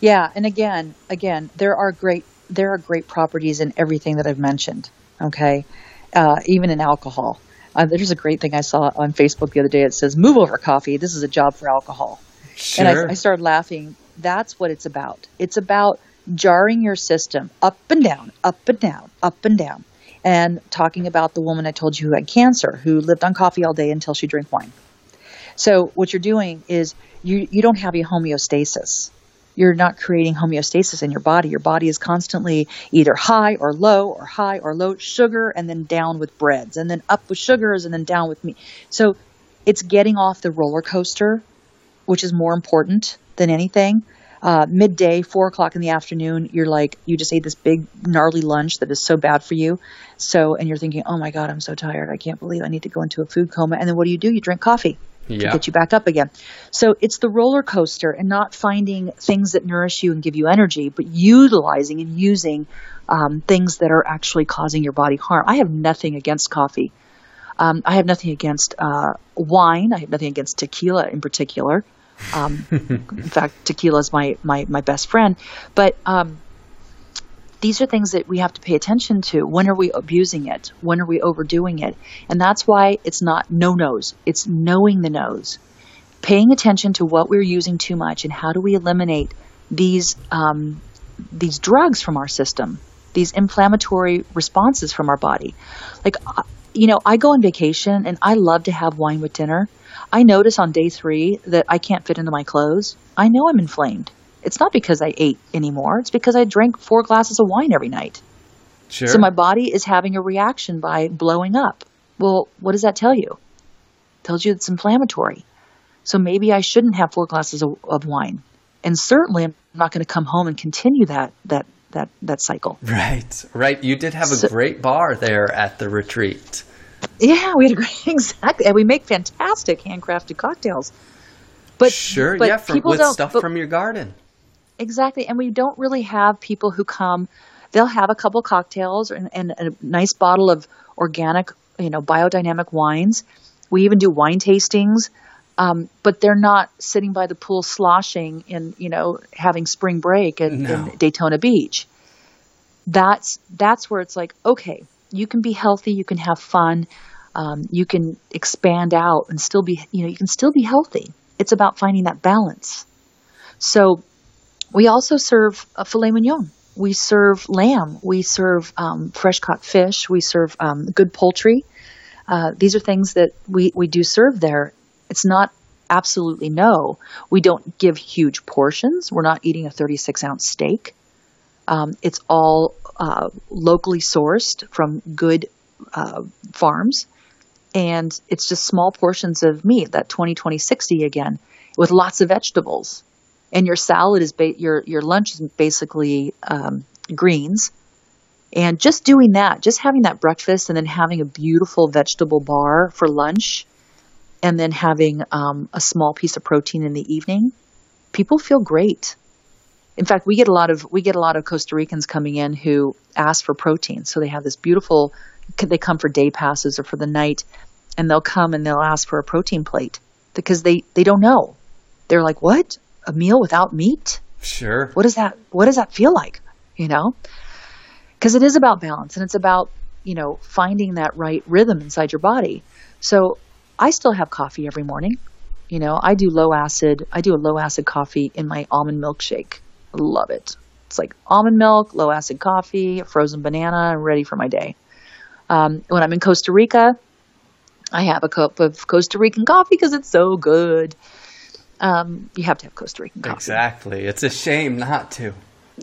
Yeah, and again, again, there are great there are great properties in everything that I've mentioned. Okay, uh, even in alcohol. Uh, there's a great thing I saw on Facebook the other day. It says, "Move over, coffee. This is a job for alcohol." Sure. And I, I started laughing. That's what it's about. It's about jarring your system up and down, up and down, up and down. And talking about the woman I told you who had cancer, who lived on coffee all day until she drank wine. So what you're doing is you you don't have a homeostasis. You're not creating homeostasis in your body. Your body is constantly either high or low or high or low sugar and then down with breads and then up with sugars and then down with meat. So it's getting off the roller coaster, which is more important than anything. Uh, midday, four o'clock in the afternoon, you're like, you just ate this big gnarly lunch that is so bad for you. So, and you're thinking, oh my God, I'm so tired. I can't believe I need to go into a food coma. And then what do you do? You drink coffee to get you back up again. So it's the roller coaster and not finding things that nourish you and give you energy, but utilizing and using um, things that are actually causing your body harm. I have nothing against coffee. Um, I have nothing against uh, wine. I have nothing against tequila in particular. Um, in fact, tequila is my, my, my best friend. But um, these are things that we have to pay attention to. When are we abusing it? When are we overdoing it? And that's why it's not no nos, it's knowing the nos. Paying attention to what we're using too much and how do we eliminate these um, these drugs from our system, these inflammatory responses from our body. Like uh, you know, I go on vacation and I love to have wine with dinner. I notice on day three that I can't fit into my clothes. I know I'm inflamed. It's not because I ate anymore. It's because I drank four glasses of wine every night. Sure. So my body is having a reaction by blowing up. Well, what does that tell you? It tells you it's inflammatory. So maybe I shouldn't have four glasses of, of wine. And certainly I'm not going to come home and continue that that that that cycle. Right. Right. You did have a So- great bar there at the retreat. Yeah, we had a great exactly, and we make fantastic handcrafted cocktails. But sure, but yeah, from, people with don't- stuff but- from your garden. Exactly. And we don't really have people who come, they'll have a couple cocktails and, and a nice bottle of organic, you know, biodynamic wines. We even do wine tastings. Um, but they're not sitting by the pool sloshing and, you know, having spring break at, No. in Daytona Beach. That's, that's where it's like, okay, you can be healthy, you can have fun, um, you can expand out and still be, you know, you can still be healthy. It's about finding that balance. So, we also serve a filet mignon. We serve lamb. We serve um, fresh caught fish. We serve um, good poultry. Uh, these are things that we, we do serve there. It's not absolutely no. We don't give huge portions. We're not eating a 36 ounce steak. Um, it's all uh, locally sourced from good uh, farms. And it's just small portions of meat, that 20, 20, 60 again, with lots of vegetables. And your salad is ba- your your lunch is basically um, greens. And just doing that just having that breakfast and then having a beautiful vegetable bar for lunch and then having um, a small piece of protein in the evening people feel great in fact we get a lot of we get a lot of costa ricans coming in who ask for protein. So they have this beautiful they come for day passes or for the night and they'll come and they'll ask for a protein plate because they they don't know. They're like what? A meal without meat? Sure. what does that what does that feel like? You know? Because it is about balance and it's about you know finding that right rhythm inside your body. So i still have coffee every morning. You know i do low acid i do a low acid coffee in my almond milkshake love it it's like almond milk low acid coffee a frozen banana and ready for my day um, when i'm in costa rica i have a cup of costa rican coffee because it's so good um, you have to have costa rican coffee Exactly. It's a shame not to.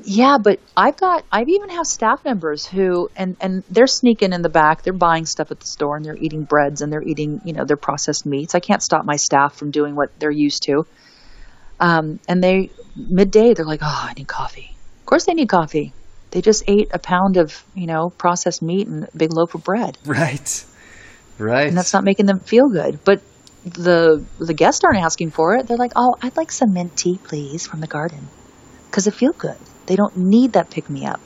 yeah, but I've got I've even have staff members who and and they're sneaking in the back. They're buying stuff at the store and they're eating breads and they're eating you know their processed meats. I can't stop my staff from doing what they're used to. Um, and they midday they're like, oh, I need coffee. Of course they need coffee. They just ate a pound of you know processed meat and a big loaf of bread, Right. Right. and that's not making them feel good. But the the guests aren't asking for it. They're like, oh, I'd like some mint tea, please, from the garden, because it feels good. They don't need that pick me up.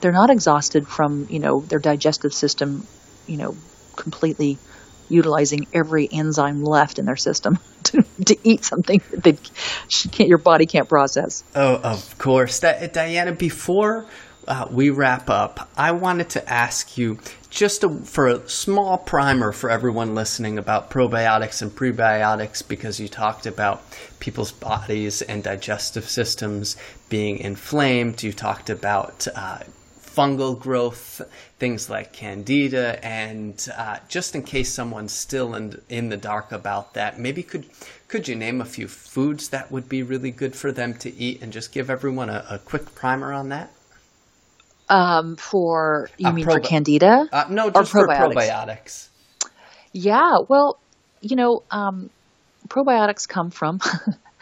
They're not exhausted from you know their digestive system, you know, completely utilizing every enzyme left in their system to, to eat something that your body can't process. Oh, of course. Di- Diana, before uh, we wrap up, I wanted to ask you just a, for a small primer for everyone listening about probiotics and prebiotics because you talked about people's bodies and digestive systems being inflamed. You talked about uh, fungal growth, things like candida, and uh, just in case someone's still in, in the dark about that, maybe could could you name a few foods that would be really good for them to eat, and just give everyone a, a quick primer on that? Um, for you Uh, mean for candida? Uh, no, Or just for probiotics. probiotics. Yeah, well, you know, um, probiotics come from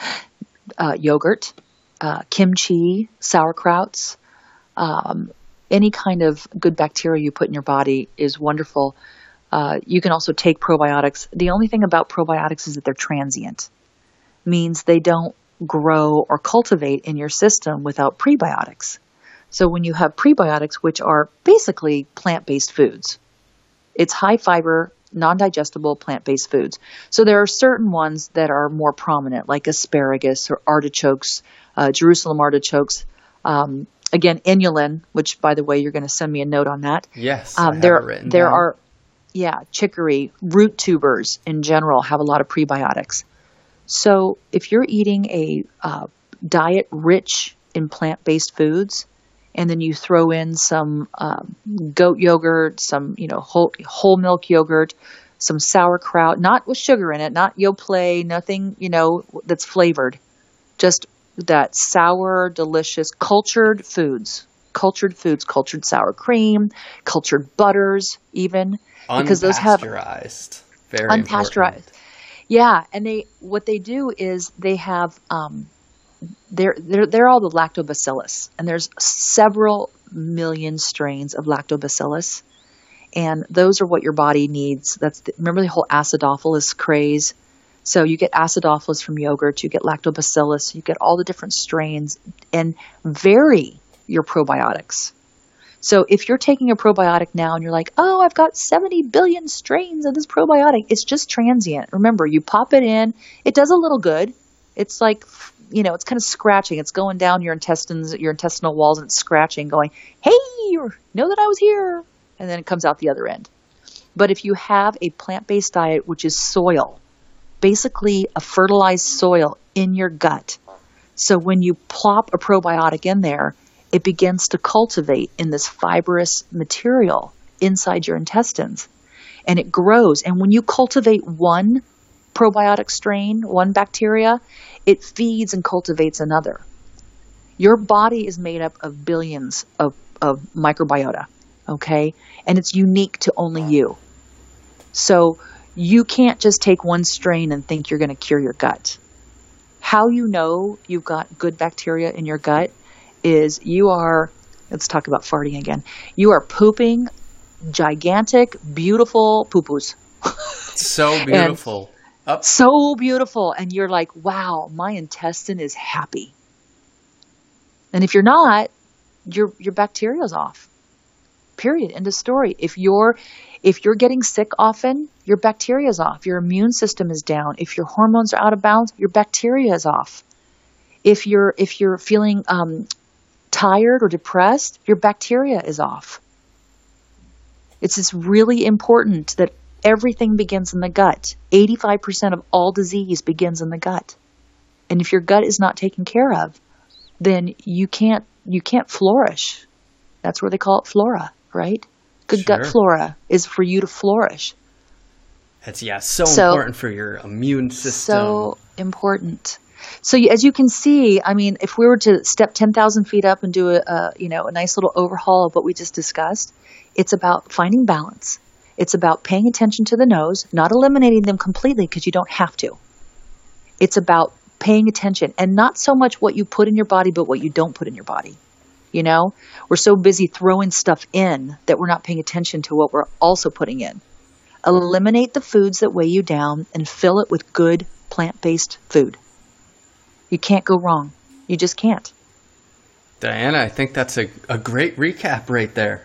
uh, yogurt, uh, kimchi, sauerkrauts. Um, any kind of good bacteria you put in your body is wonderful. Uh, you can also take probiotics. The only thing about probiotics is that they're transient, means they don't grow or cultivate in your system without prebiotics. So when you have prebiotics, which are basically plant-based foods, it's high fiber, non digestible plant based foods. So there are certain ones that are more prominent, like asparagus or artichokes, uh, Jerusalem artichokes. Um, again, inulin, which by the way, you're going to send me a note on that. Yes, Um, there, there down. are, yeah, chicory, root tubers in general have a lot of prebiotics. So if you're eating a uh, diet rich in plant based foods, and then you throw in some um, goat yogurt, some you know whole whole milk yogurt, some sauerkraut, not with sugar in it, not Yoplait, nothing you know that's flavored, just that sour, delicious, cultured foods, cultured foods, cultured sour cream, cultured butters, even because those have unpasteurized, very unpasteurized. Important. Yeah, and they what they do is they have um, they're they're they're all the lactobacillus, and there's several million strains of lactobacillus, and those are what your body needs. That's the, remember the whole acidophilus craze. So you get acidophilus from yogurt, you get lactobacillus, you get all the different strains, and vary your probiotics. So if you're taking a probiotic now and you're like, oh, I've got 70 billion strains of this probiotic, it's just transient. Remember, you pop it in, it does a little good. It's like, you know, it's kind of scratching. It's going down your intestines, your intestinal walls, and it's scratching, going, hey, know that I was here. And then it comes out the other end. But if you have a plant based diet, which is soil, basically a fertilized soil in your gut, so when you plop a probiotic in there, it begins to cultivate in this fibrous material inside your intestines and it grows. And when you cultivate one probiotic strain, one bacteria, it feeds and cultivates another. Your body is made up of billions of, of microbiota, okay? And it's unique to only you. So you can't just take one strain and think you're going to cure your gut. How you know you've got good bacteria in your gut is you are, let's talk about farting again. You are pooping gigantic, beautiful poo poos. so beautiful. Up. So beautiful. And you're like, wow, my intestine is happy. And if you're not, your your bacteria's off. Period. End of story. If you're if you're getting sick often, your bacteria is off. Your immune system is down. If your hormones are out of balance, your bacteria is off. If you're if you're feeling um, tired or depressed, your bacteria is off. It's just really important that everything begins in the gut. 85% of all disease begins in the gut. And if your gut is not taken care of, then you can't you can't flourish. That's where they call it flora, right? Good sure. gut flora is for you to flourish. That's yeah, so, so important for your immune system. So important. So as you can see, I mean, if we were to step 10,000 feet up and do a, a, you know, a nice little overhaul of what we just discussed, it's about finding balance. It's about paying attention to the no's, not eliminating them completely because you don't have to. It's about paying attention and not so much what you put in your body, but what you don't put in your body. You know, we're so busy throwing stuff in that we're not paying attention to what we're also putting in. Eliminate the foods that weigh you down and fill it with good plant based food. You can't go wrong. You just can't. Diana, I think that's a, a great recap right there.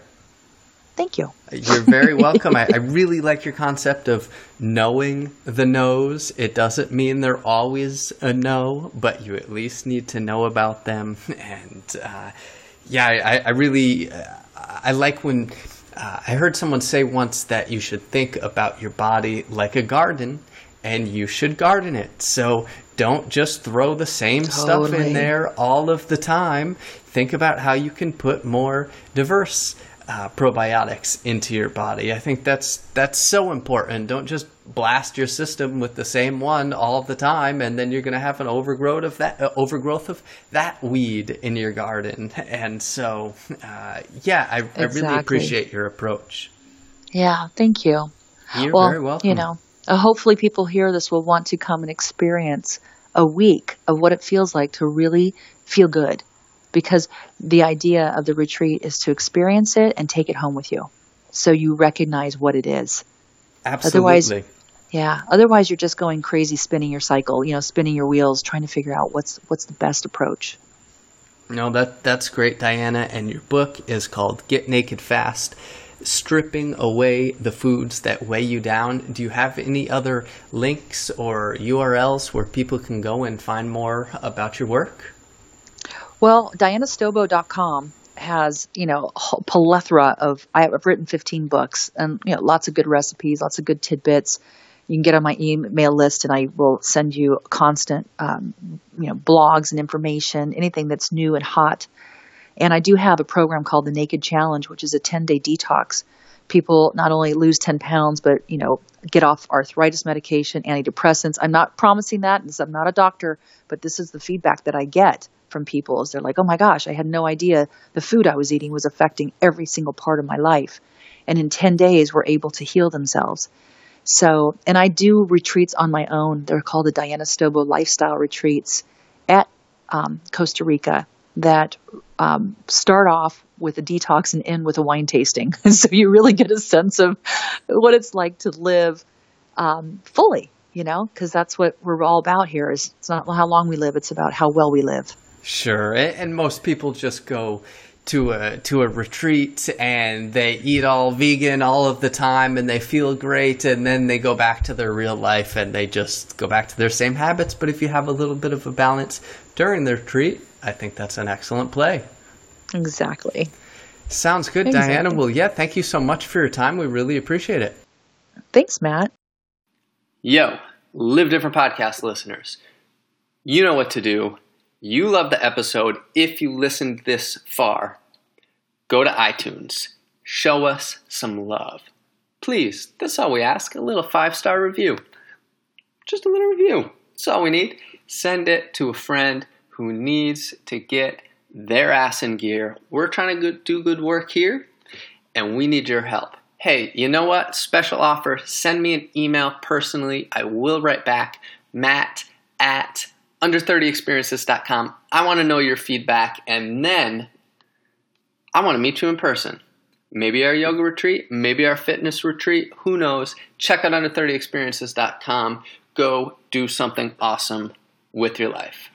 Thank you. You're very welcome. I, I, really like your concept of knowing the no's. It doesn't mean they're always a no, but you at least need to know about them. And uh, yeah, I, I really uh, I like when uh, I heard someone say once that you should think about your body like a garden and you should garden it. So don't just throw the same totally. stuff in there all of the time. Think about how you can put more diverse uh, probiotics into your body. I think that's that's so important. Don't just blast your system with the same one all the time, and then you're going to have an overgrowth of that uh, overgrowth of that weed in your garden. And so, uh, yeah, I, exactly. I, really appreciate your approach. Yeah, thank you. You're well, very welcome. You know, uh, hopefully, people hear this will want to come and experience a week of what it feels like to really feel good. Because the idea of the retreat is to experience it and take it home with you. So you recognize what it is. Absolutely. Otherwise, yeah. Otherwise, you're just going crazy, spinning your cycle. You know, spinning your wheels, trying to figure out what's what's the best approach. No, that that's great, Diana. And your book is called "Get Naked Fast." stripping away the foods that weigh you down. Do you have any other links or URLs where people can go and find more about your work? Well, dianastobo.com has, you know, a plethora of, I've written 15 books and, you know, lots of good recipes, lots of good tidbits. You can get on my email list and I will send you constant, um, you know, blogs and information, anything that's new and hot And I do have a program called the Naked Challenge, which is a 10 day detox. People not only lose 10 pounds, but, you know, get off arthritis medication, antidepressants. I'm not promising that. I'm not a doctor, but this is the feedback that I get from people is they're like, oh my gosh, I had no idea the food I was eating was affecting every single part of my life. And in 10 days, were able to heal themselves. So, and I do retreats on my own. They're called the Diana Stobo Lifestyle Retreats at um, Costa Rica that um, start off with a detox and end with a wine tasting. so you really get a sense of what it's like to live um, fully, you know, because that's what we're all about here. Is it's not how long we live; it's about how well we live. Sure, and most people just go to a to a retreat and they eat all vegan all of the time and they feel great and then they go back to their real life and they just go back to their same habits. But if you have a little bit of a balance during the retreat i think that's an excellent play. Exactly. Sounds good exactly. diana. Well yeah thank you so much for your time. We really appreciate it. Thanks matt. Yo live different podcast listeners. You know what to do you love the episode if you listened this far, go to iTunes. Show us some love. Please, that's all we ask a little five star review. Just a little review. That's all we need. Send it to a friend who needs to get their ass in gear. We're trying to do good work here, and we need your help. Hey, you know what? Special offer. Send me an email personally. I will write back. Matt at under30experiences.com. I want to know your feedback and then I want to meet you in person. Maybe our yoga retreat, maybe our fitness retreat, who knows? Check out under30experiences.com. Go do something awesome with your life.